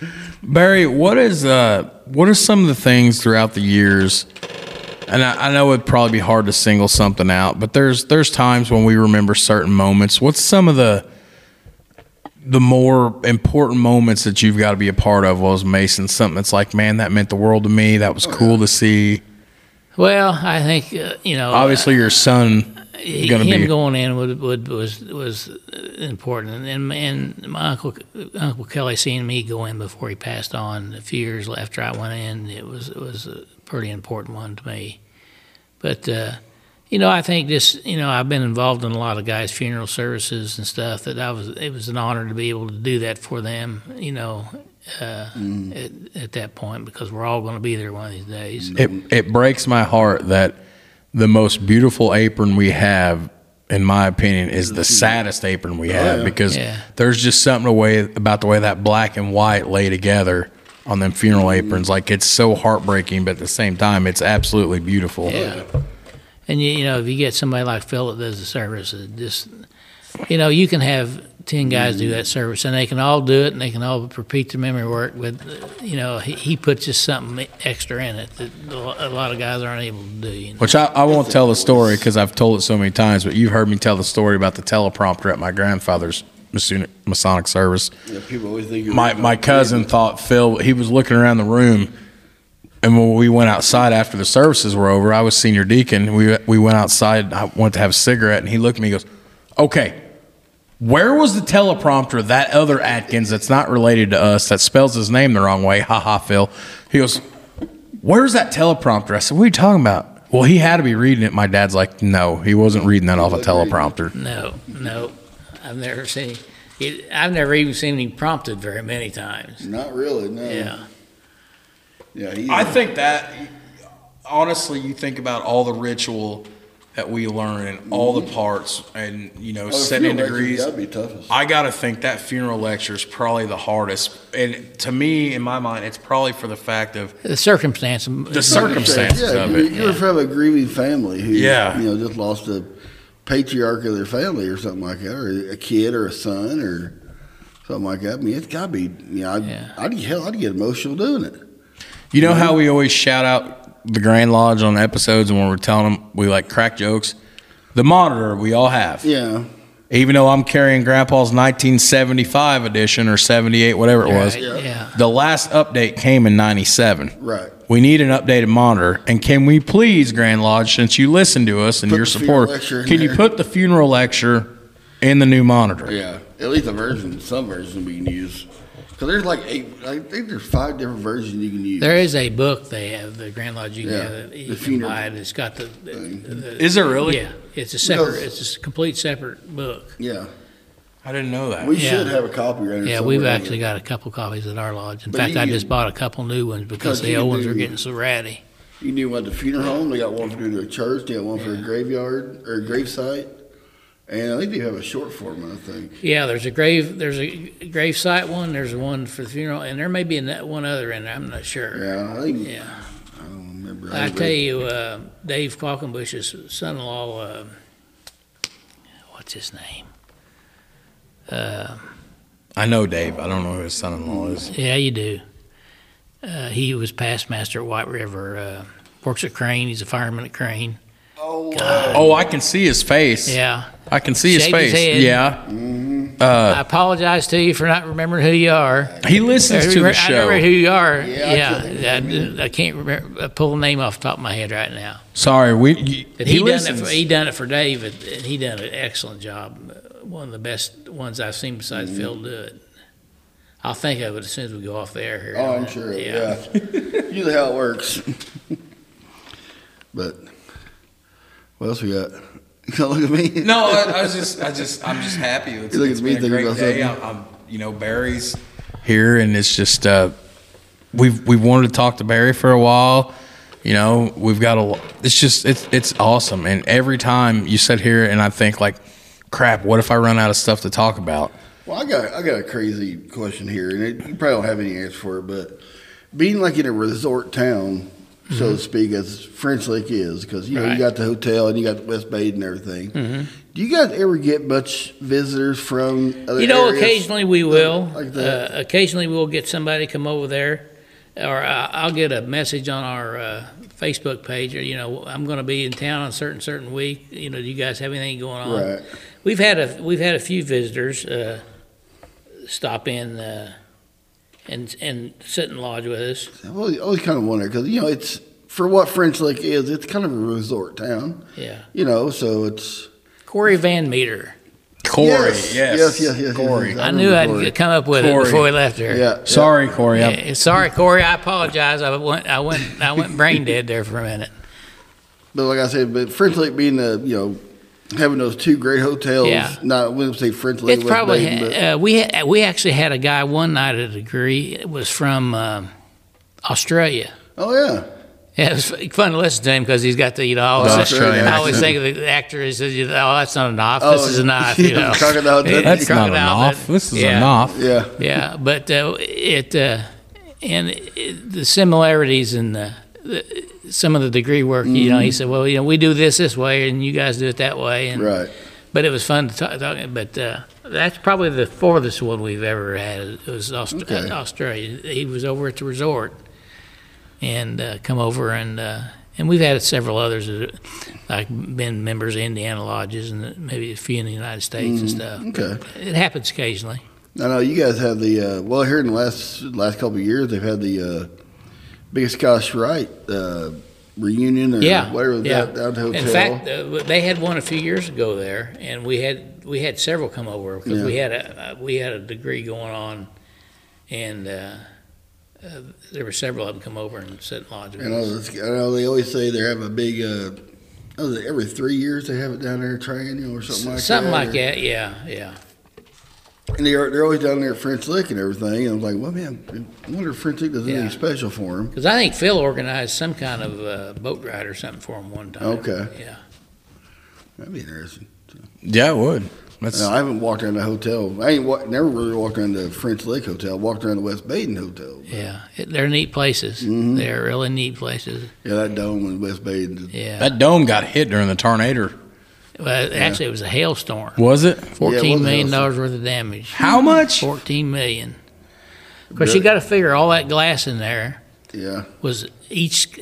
Barry, what is uh what are some of the things throughout the years? And I, I know it'd probably be hard to single something out, but there's there's times when we remember certain moments. What's some of the the more important moments that you've got to be a part of was Mason? Something that's like, man, that meant the world to me. That was cool to see. Well, I think uh, you know. Obviously, your son him be- going in would, would was was uh, important, and and my uncle Uncle Kelly seeing me go in before he passed on a few years after I went in, it was it was a pretty important one to me. But uh, you know, I think just you know, I've been involved in a lot of guys' funeral services and stuff. That I was it was an honor to be able to do that for them. You know. Uh, at, at that point, because we're all going to be there one of these days. It it breaks my heart that the most beautiful apron we have, in my opinion, is the saddest apron we have yeah. because Yeah. there's just something away about the way that black and white lay together on them funeral aprons. Like it's so heartbreaking, but at the same time, it's absolutely beautiful. Yeah. And you, you know, if you get somebody like Phil that does the service, just you know, you can have ten guys do that service, and they can all do it, and they can all repeat the memory work. But uh, you know, he, he puts just something extra in it that a lot of guys aren't able to do. You know? Which I, I won't tell the story because I've told it so many times, but you've heard me tell the story about the teleprompter at my grandfather's Masonic, Masonic service. Yeah, people always think you're my my cousin thought Phil he was looking around the room and when we went outside after the services were over I was senior deacon we we went outside I went to have a cigarette and he looked at me and goes okay where was the teleprompter that other Atkins that's not related to us that spells his name the wrong way? Ha ha Phil. He goes where's that teleprompter? I said what are you talking about? Well he had to be reading it. My dad's like no he wasn't reading that off a teleprompter. No, no, I've never seen. It, I've never even seen him prompted very many times. Not really, no. Yeah, Yeah, he, I think that honestly, you think about all the ritual that we learn and all the mm-hmm. parts, and you know, Oh, setting degrees. Gotta be toughest. I gotta think that funeral lecture is probably the hardest, and to me, in my mind, it's probably for the fact of The circumstance. the circumstances yeah, of you, it. you're from a grieving family who, Yeah. you know, just lost a patriarch of their family or something like that, or a kid or a son or something like that. I mean, it's got to be, you know, I'd, Yeah. I'd, hell, I'd get emotional doing it. You know how we always shout out the Grand Lodge on episodes, and when we're telling them we like crack jokes. The monitor we all have. Yeah. Even though I'm carrying Grandpa's 1975 edition or 78, whatever it was, Right, yeah. The last update came in 97. Right. We need an updated monitor. And can we please, Grand Lodge, since you listen to us and Put your the support, lecture in can you put the funeral lecture in the new monitor? Yeah. At least a version, some version we can use. Because there's like eight, I think there's five different versions you can use. There is a book they have, the Grand Lodge. You Yeah, have it, you the can funeral buy it. It's got the, the, the- Is there really? yeah. It's a separate. Because- It's a complete separate book. Yeah. I didn't know that. We Yeah. should have a copy right Yeah, we've actually got a couple copies at our lodge. In But fact, you I can- just bought a couple new ones because Because the you old can ones are getting so ratty. You can do one at the funeral home. They got one for doing a church. They got one for a graveyard or a gravesite. And I think they have a short form, I think. Yeah, there's a grave. There's a grave site one. There's one for the funeral, and there may be a- one other in there. I'm not sure. Yeah, I think, Yeah. I don't remember. I tell you, uh, Dave Qualkenbush's son-in-law, uh, what's his name? Uh, I know Dave. I don't know who his son-in-law is. yeah, you do. Uh, he was past master at White River. Uh, works at Crane. He's a fireman at Crane. Oh, Oh, I can see his face. Yeah. I can see his Shaved his face. head. Yeah. I apologize to you for not remembering who you are. He listens to the I show. remember who you are. Yeah, I Yeah, can't I, I can't remember, pull the name off the top of my head right now. Sorry, we you- But he, he, done it. listens. For, he done it for Dave, and and he done an excellent job. One of the best ones I've seen besides Mm-hmm. Phil do it. I'll think of it as soon as we go off the air here. oh I'm sure. Yeah. Usually how it works. but what else we got? You don't look at me. no, I, I was just, I just, I'm just happy. It's, You look it's at me been a great day. I'm. I'm, you know, Barry's here, and it's just, uh, we've we've wanted to talk to Barry for a while. You know, we've got a. It's just, it's it's awesome, and every time you sit here, and I think like, crap, what if I run out of stuff to talk about? Well, I got I got a crazy question here, and it, you probably don't have any answer for it. But being like in a resort town, so to speak, as French Lick is, because you know Mm-hmm. Right. you got the hotel and you got the West Bay and everything. Mm-hmm. Do you guys ever get much visitors from other You know, areas? occasionally we will. Like that. Uh, occasionally we'll get somebody come over there, or I- I'll get a message on our uh, Facebook page. Or you know, I'm going to be in town on a certain certain week. You know, do you guys have anything going on? Right. We've had a we've had a few visitors uh, stop in uh, and and sit and lodge with us. I've always, always kind of wondered because you know it's for what French Lick is. It's kind of a resort town, Yeah, you know. So it's Corey Van Meter. Corey, Yes, yes, yes, yes, yes, Corey. yes. I, I knew I'd Corey. come up with it before we left here. yeah. yeah. Sorry, Corey. Yeah, sorry, Corey. I apologize. I went, I went, I went brain dead there for a minute. But like I said, but French Lick being the you know having those two great hotels. Yeah. Not I wouldn't say French Lick. It's West probably Baden, but uh, we had, we actually had a guy one night at a degree. It was from um, Australia. oh yeah. Yeah, it was fun to listen to him because he's got the you know. I always, The Australian I always think of the actor. He says, "Oh, that's not a knife. Oh, This is a knife." yeah, You know, crocodile Dundee. That's not a Crocodile knoff. This is Yeah. a knoff. Yeah. yeah, but uh, it uh, and it, the similarities in the, the some of the degree work. You know, he said, "Well, you know, we do this this way, and you guys do it that way." And Right. but it was fun to talk. talk but uh, that's probably the farthest one we've ever had. It was Aust- Okay. Australia. He was over at the resort and uh, come over and uh, and we've had several others that like been members of Indiana lodges and maybe a few in the United States and stuff. Mm, Okay. It happens occasionally. I know you guys have the uh, well here in the last last couple of years they've had the uh, biggest Scottish Rite uh, reunion or Yeah, whatever yeah. that, that hotel. In fact, uh, they had one a few years ago there, and we had we had several come over because we had a uh, we had a degree going on, and uh, uh, there were several of them come over and sit and lodge with I know, us. I know they always say they have a big. Uh, oh, every three years they have it down there triennial or something like Something that. Something like or- that, yeah, yeah. And they're, they're always down there at French Lick and everything. And I was like, well, man, I wonder if French Lick does Yeah. anything special for him. Because I think Phil organized some kind of uh, boat ride or something for him one time. Okay. Yeah. That'd be interesting. Yeah, it would. That's No, I haven't walked around the hotel. I ain't wa- never really walked around the French Lick Hotel. I walked around the West Baden Hotel. Yeah. It, they're neat places. Mhm. They're really neat places. Yeah, that dome in West Baden. Yeah. that dome got hit during the tornado. Well, actually, it was a hailstorm. Was it? Fourteen a million hailstorm. dollars worth of damage. How much? Fourteen million. Of course, you got to figure all that glass in there Yeah, was each.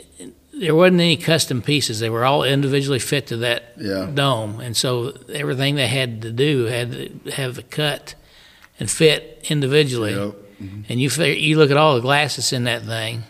There wasn't any custom pieces. They were all individually fit to that yeah. dome, and so everything they had to do had to have the cut and fit individually. Yep. And you figure, you look at all the glass that's in that thing.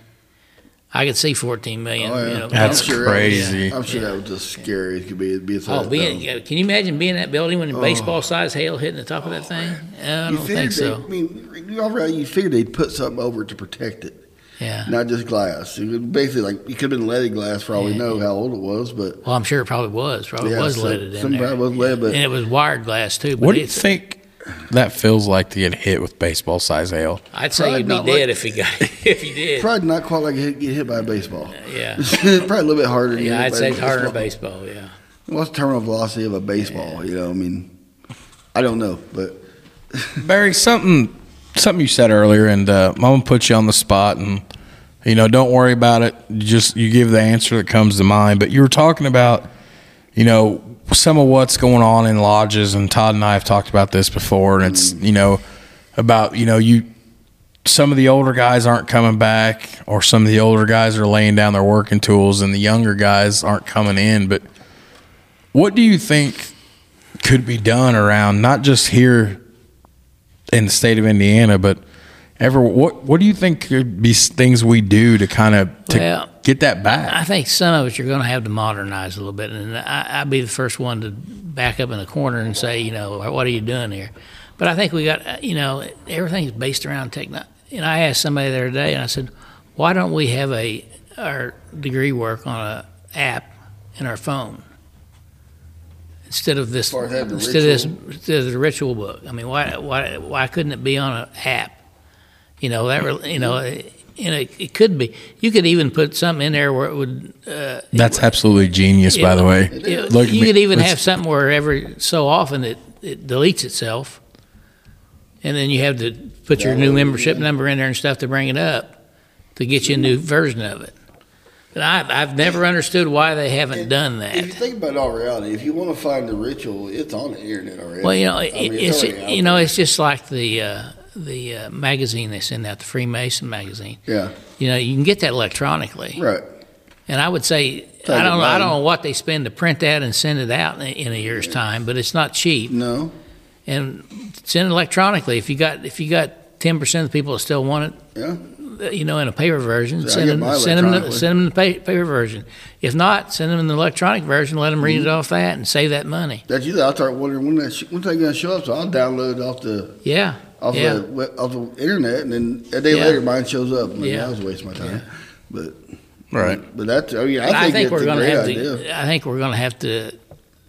I could see fourteen million. Oh, yeah. you know, That's I'm sure that was- crazy. I'm sure that was just scary. It could be, it'd be a Oh, being, dome. can you imagine being in that building when Oh. baseball size hail hitting the top of that thing? I don't think so. they- I mean, you already you figured they'd put something over it to protect it, Yeah. not just glass. It was basically like it could have been leaded glass for all we know how old it was, but Well, I'm sure it probably was. Probably Yeah, was some- leaded in some there. probably was lead, but- and it was wired glass too. But What do you think that feels like to get hit with baseball size hail? I'd say Probably you'd be not dead like- if you got if you did. probably not quite like hit, get hit by a baseball. Yeah. probably a little bit harder. to get Yeah, hit I'd by say a it's harder than baseball. baseball. Yeah. What's the terminal velocity of a baseball? You know, I mean, I don't know, but Barry, something something you said earlier, and uh, Mama put you on the spot, and you know, don't worry about it. You just you give the answer that comes to mind. But you were talking about, you know, some of what's going on in lodges, and Todd and I have talked about this before, and it's mm-hmm. you know about you know you some of the older guys aren't coming back, or some of the older guys are laying down their working tools, and the younger guys aren't coming in. But what do you think could be done around not just here in the state of Indiana, but ever what what do you think could be things we do to kind of to Well, get that back? I think some of it you're going to have to modernize a little bit, and I, I'd be the first one to back up in the corner and say, you know, what are you doing here? But I think we got, uh, you know, everything's based around technology. And I asked somebody the other day, and I said, why don't we have a our degree work on a app in our phone instead of this far as having the instead of this ritual? instead of the ritual book? I mean, why why why couldn't it be on an app? You know that re- you know. And it, it could be. You could even put something in there where it would uh, That's absolutely genius, by the way. it- Look you could even have something where every so often it, it deletes itself, and then you have to put your new membership again. number in there and stuff to bring it up to get you a new version of it. But I, I've never understood why they haven't done that. if you think about all reality, if you want to find the ritual, it's on the internet already. Well, you know, I mean, it's already out you know, it's just like the uh, the uh, magazine they send out, the Freemason magazine. yeah, You know, you can get that electronically. right. And I would say, Take I don't, know, I don't know what they spend to print that and send it out in, in a year's time, but it's not cheap. No, And send it electronically. If you got, if you got ten percent of the people that still want it, yeah, it, you know, in a paper version, Yeah, send them, send them, the, send them the paper version. If not, send them in the electronic version. Let them read Mm-hmm. it off that and save that money. that's usually. I start wondering when that sh- when's that going to show up. So I'll download it off the Yeah, off yeah. the off the internet, and then a day Yeah. later mine shows up. I Yeah. that was a waste of my time. But Right. but that's I mean, I think, I think it's we're a going to great have idea. to. I think we're going to have to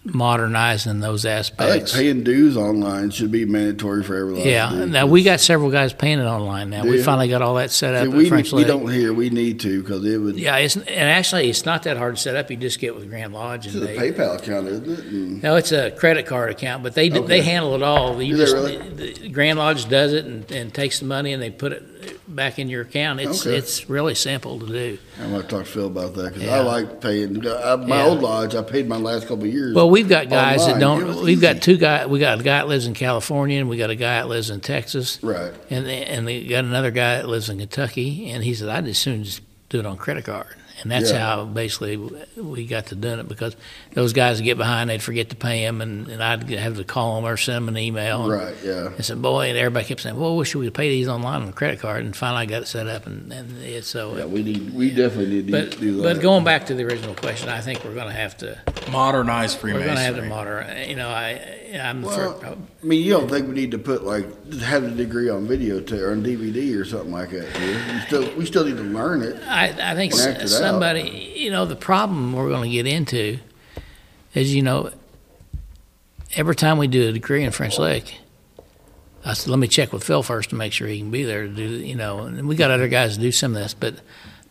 modernize in those I think aspects. paying dues online should be mandatory for every yeah. Now we got several guys paying it online now. Do We finally got all that set up See, we, we don't hear. We need to because it would. Yeah, it's, and actually, it's not that hard to set up. You just get with Grand Lodge It's and a they. PayPal account, isn't it? And No, it's a credit card account, but they do they handle it all. You they just really? the Grand Lodge does it and, and takes the money and they put it back in your account. It's Okay. it's really simple to do. I'm to talk to Phil about that because Yeah. I like paying. I, my Yeah. old lodge, I paid my last couple of years. Well, we've got guys Online. that It don't. We've got two guys. We got a guy that lives in California and we got a guy that lives in Texas, right. and and we got another guy that lives in Kentucky. And he said, "I'd as soon just do it on credit card." And that's Yeah. how basically we got to doing it because those guys would get behind, they'd forget to pay him, and, and I'd have to call them or send them an email. And, Right. Yeah. I said, boy, and everybody kept saying, well, wish we could pay these online on a credit card. And finally I got it set up. And, and it's so, Yeah. We need. We definitely need to but, do that. but going back to the original question, I think we're going to have to, Modernize we're going to have to Freemasonry. moderate, you know, I, I'm, Well, for, I mean, you don't think we need to put like have a degree on video to, or on DVD or something like that? Do you? We still we still need to learn it. I, I think Act it out. somebody, you know, the problem we're going to get into is, you know, every time we do a degree in French Lick, I said, let me check with Phil first to make sure he can be there to do, you know, and we got other guys to do some of this. But, I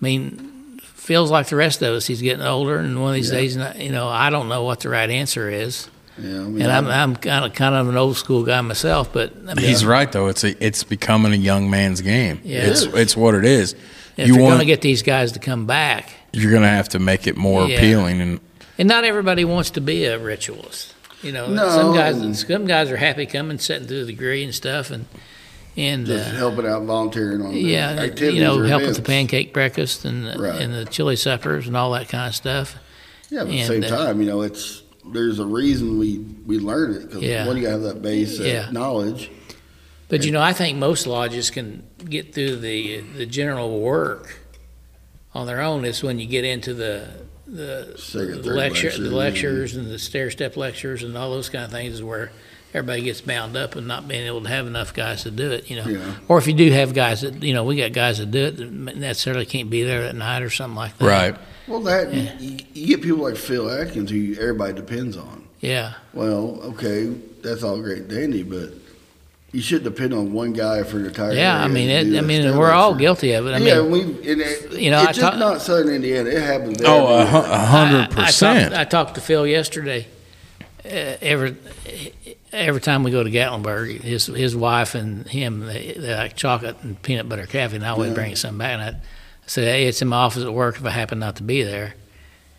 mean, Phil's like the rest of us. He's getting older, and one of these days, you know, I don't know what the right answer is. Yeah, I mean, And I'm, I'm kind of kind of an old school guy myself, but I mean, He's right though. It's a, it's becoming a young man's game. Yeah. It's It is. it's what it is. if you you're want to get these guys to come back, you're going to have to make it more Yeah. appealing and and not everybody wants to be a ritualist. You know, No, some guys some guys are happy coming, sitting through the degree and stuff, and and just uh, helping out, volunteering on yeah, activities you know, or help with the pancake breakfast and the, Right. and the chili suppers and all that kind of stuff. Yeah, but at the and, same uh, time, you know, it's there's a reason we we learn it because Yeah. one, you have that base Yeah. knowledge. But you know, I think most lodges can get through the the general work on their own. It's when you get into the the, Second, the third lecture, lecture, the lectures and the stair step lectures and all those kind of things is where everybody gets bound up and not being able to have enough guys to do it. You know, Yeah. or if you do have guys that you know, we got guys that do it that necessarily can't be there that night or something like that. right. Well, that you, you get people like Phil Atkins who everybody depends on. Yeah. Well, okay, that's all great, and dandy, but you shouldn't depend on one guy for an entire. Yeah, I mean, it, I mean, we're all That's- guilty of it. I yeah, mean, we and it, you know, it's I just talk- not Southern Indiana. It happens. Oh, a everywhere. hundred I- I talked- percent. I talked to Phil yesterday. Uh, every every time we go to Gatlinburg, his his wife and him they, they like chocolate and peanut butter coffee, and I always Yeah. bring some back. And I, I said, "Hey, it's in my office at work if I happen not to be there."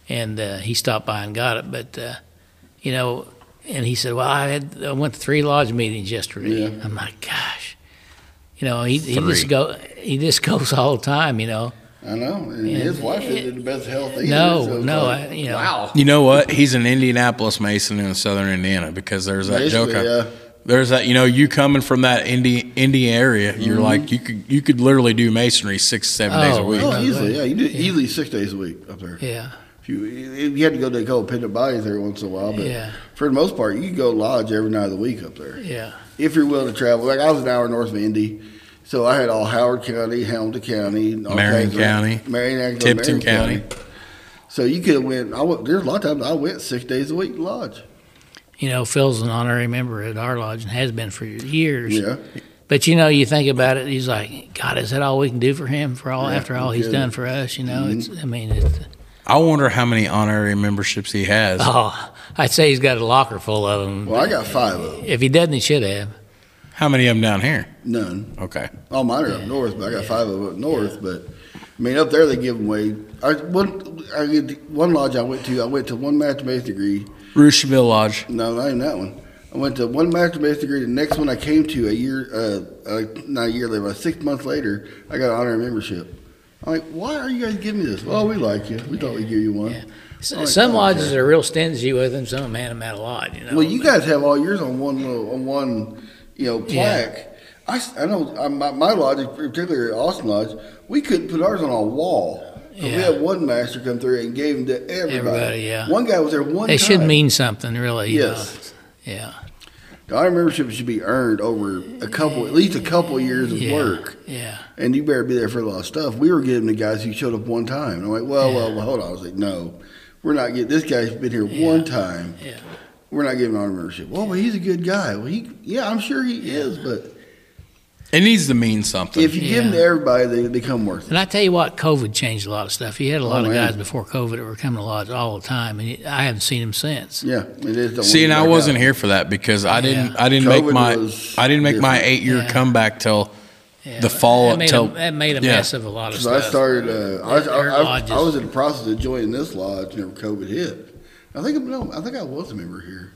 And uh, he stopped by and got it, but uh, you know, and he said, "Well, I had I went to three lodge meetings yesterday." Yeah. I'm like, "Gosh." You know, he, he just go he just goes all the time, you know. I know, and Yeah. his wife isn't in the best health either. No, so no, like, I- you know. wow. You know what? He's an Indianapolis Mason in Southern Indiana because there's that joke. Basically, I- yeah. There's that you know you coming from that Indy Indy area, you're Mm-hmm. like you could you could literally do masonry six seven days a Oh, week. Oh, easily, yeah. You do easily six days a week up there. Yeah, If you you had to go to a couple pindant bodies every once in a while, but yeah, for the most part, you can go lodge every night of the week up there yeah. if you're willing to travel. Like I was an hour north of Indy, so I had all Howard County, Hamilton County, all Marion kinds County, Marion, actually, Tipton Marion County. So you could have went. I went, there's a lot of times I went six days a week to lodge. You know, Phil's an honorary member at our lodge and has been for years. Yeah, But you know, you think about it, he's like, God, is that all we can do for him for all Yeah, after all he's kidding. done for us? You know, it's. Mm-hmm. I mean, it's. I wonder how many honorary memberships he has. Oh, I'd say he's got a locker full of them. well, I got five of them. If he doesn't, he should have. How many of them down here? None. Okay. All mine are up north, but I got five of them up north. But I mean, up there they give them away. I one I get one lodge I went to. I went to one master base degree. Rocheville Lodge. No, not even that one. I went to one master base degree. The next one I came to a year, uh, uh, not a year later, but six months later, I got an honorary membership. I'm like, why are you guys giving me this? Well, we like you. We thought we'd give you one. Yeah. S- Oh, some okay. lodges are real stingy with them. Some man them out a lot. You know. Well, you guys have all yours on one little, on one, you know, Yeah. plaque. I, s- I know uh, my, my lodge, particularly Austin Lodge, we couldn't put ours on a wall. So We Yeah. had one master come through and gave them to everybody. Everybody, yeah. One guy was there one They time. should mean something, really. you Yes. know. Yeah. Honor membership should be earned over a couple, at least a couple years of Yeah. work. Yeah. And you better be there for a lot of stuff. We were giving the guys who showed up one time. And I'm like, well, Yeah. well, well, hold on. I was like, no, we're not getting, this guy's been here one time. Yeah. We're not giving honor membership. Well, but he's a good guy. Well, he, yeah, I'm sure he is, but It needs to mean something. if you give them to Yeah. everybody, they become worth it. And I tell you what, COVID changed a lot of stuff. You had a lot Oh, of man. guys before COVID that were coming to lodge all the time, and I haven't seen them since. Yeah, it is. don't See, and I wasn't here for that because I didn't. Yeah. I didn't make my. I didn't make my eight year Yeah. comeback till Yeah. The fall that made, till- a, that made a yeah. mess of a lot of So I started. Uh, I, I, I. I was in the process of joining this lodge whenever COVID hit. I think no, I think I was a member here.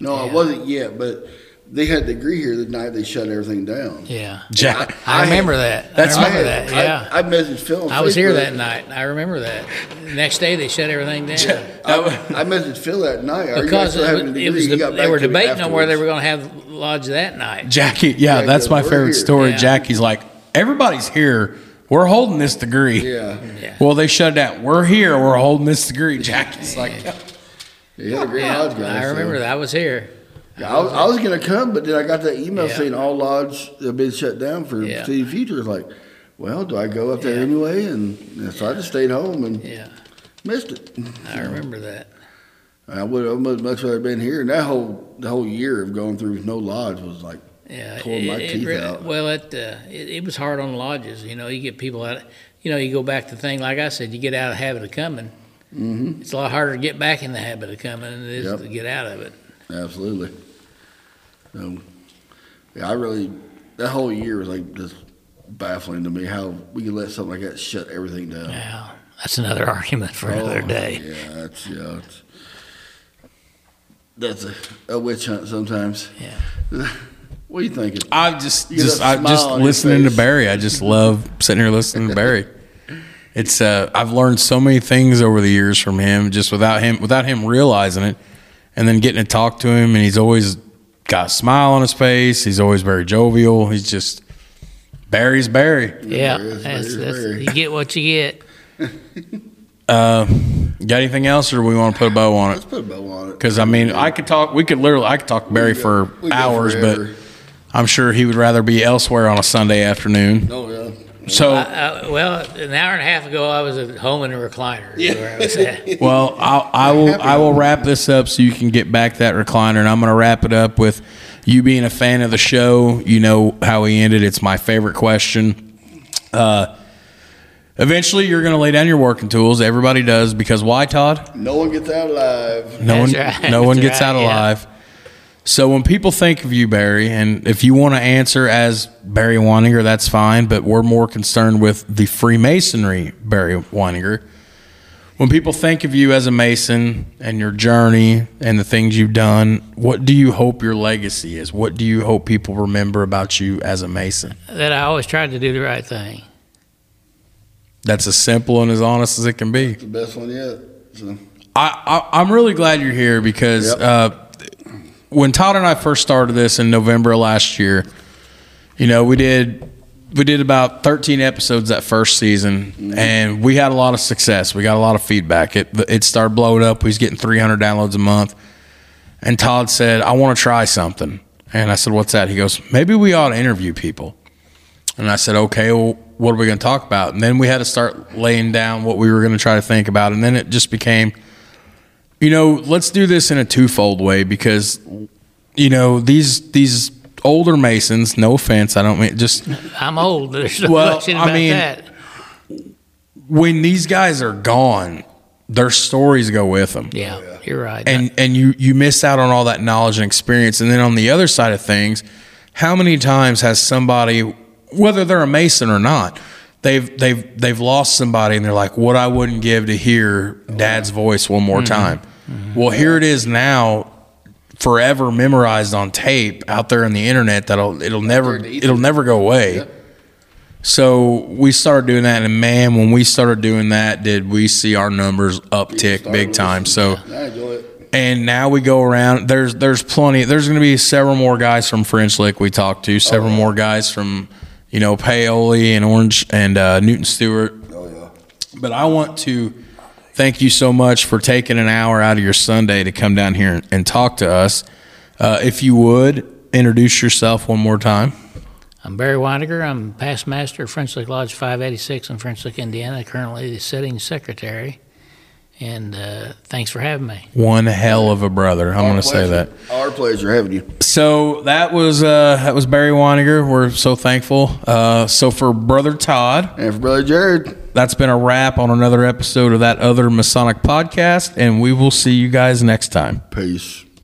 No, I wasn't yet, but they had the degree here the night they shut everything down. Yeah, Jack. I, I- remember that. That's I remember I that. Yeah, I, I messaged Phil. on I, was here that night. I remember that. The next day they shut everything down I, I messaged Phil that night. Are you guys because it, was- it was the, they were to me debating on where they were going to have lodge that night. Jackie, yeah, Yeah, that's my favorite here. story. Yeah. Jackie's like, everybody's here. We're holding this degree. Yeah, Yeah. Well, they shut it down. We're here. We're holding this degree. Jackie's like, he had a great Yeah, lodge guy. I so- remember that. I was here. Yeah, I was, I was going to come, but then I got that email Yeah. saying all lodges have been shut down for Yeah. city future. It's like, well, do I go up there anyway? And so I just stayed home and Yeah, missed it. I remember that. I would have much rather been here. And that whole the whole year of going through no lodge was like Yeah, my it- it teeth out. Well, it, uh, it it was hard on lodges. You know, you get people out. You know, you go back to the thing like I said. You get out of the habit of coming. Mm-hmm. It's a lot harder to get back in the habit of coming than it is Yep. to get out of it. Absolutely. So, yeah, I really that whole year was like just baffling to me how we could let something like that shut everything down. Yeah, that's another argument for another Oh, day. Yeah, that's yeah. It's, that's a, a witch hunt sometimes. Yeah. What are you thinking? I just, You just, I smile just listening to. Barry. I just love sitting here listening to Barry. It's, uh, I've learned so many things over the years from him, just without him, without him realizing it, and then getting to talk to him, and he's always got a smile on his face. He's always very jovial. He's just Barry's Barry. Yeah, There is, that's, that's, is, there. you get what you get. Uh, got anything else, or we want to put a bow on it? Let's put a bow on it. Because I mean, I could talk. We could literally, I could talk to Barry go- for hours, but. I'm sure he would rather be elsewhere on a Sunday afternoon. Oh yeah. So. Uh, well, an hour and a half ago, I was at home in a recliner. is Where I was at. Well, I'll, I will. I will wrap this up so you can get back that recliner, and I'm going to wrap it up with you being a fan of the show. You know how he ended. It's my favorite question. Uh, eventually, you're going to lay down your working tools. Everybody does because why, Todd? No one gets out alive. No That's one. right. No one That's gets right, out yeah. Alive. So when people think of you, Barry, and if you want to answer as Barry Winninger, that's fine. But we're more concerned with the Freemasonry, Barry Winninger. When people think of you as a Mason and your journey and the things you've done, what do you hope your legacy is? What do you hope people remember about you as a Mason? that I always tried to do the right thing. That's as simple and as honest as it can be. The best one yet. So, I, I I'm really glad you're here because Yep. uh, when Todd and I first started this in November of last year, you know, we did we did about 13 episodes that first season, mm-hmm. and we had a lot of success. We got a lot of feedback. It it started blowing up. We was getting 300 downloads a month, and Todd said, "I want to try something." And I said, "What's that?" He goes, "Maybe we ought to interview people." And I said, "Okay, well, what are we going to talk about?" And then we had to start laying down what we were going to try to think about, and then it just became you know, let's do this in a twofold way because, you know, these these older Masons. No offense, I don't mean just I'm old. There's no Well, question I about mean, that. when these guys are gone, their stories go with them. Yeah, you're right. and and you you miss out on all that knowledge and experience. And then on the other side of things, how many times has somebody, whether they're a Mason or not, they've they've they've lost somebody, and they're like, "What I wouldn't give to hear Dad's voice one more time." Well, here it is now, forever memorized on tape out there on the internet. That'll it'll never in the ether. it'll never go away. So we started doing that, and man, when we started doing that, did we see our numbers uptick big time? So and now we go around. There's there's plenty. There's going to be several more guys from French Lick we talked to. Several more guys from you know Paoli and Orange and uh, Newton Stewart. Oh yeah. But I want to thank you so much for taking an hour out of your Sunday to come down here and, and talk to us. Uh, if you would introduce yourself one more time. I'm Barry Winninger. I'm past master of French Lick Lodge 586 in French Lick, Indiana. Currently the sitting secretary. And uh, thanks for having me. One hell of a brother. I'm going to say that. Our pleasure having you. So that was uh, that was Barry Winninger. We're so thankful. Uh, so for brother Todd, And for brother Jared, that's been a wrap on another episode of that other Masonic podcast, and we will see you guys next time. peace.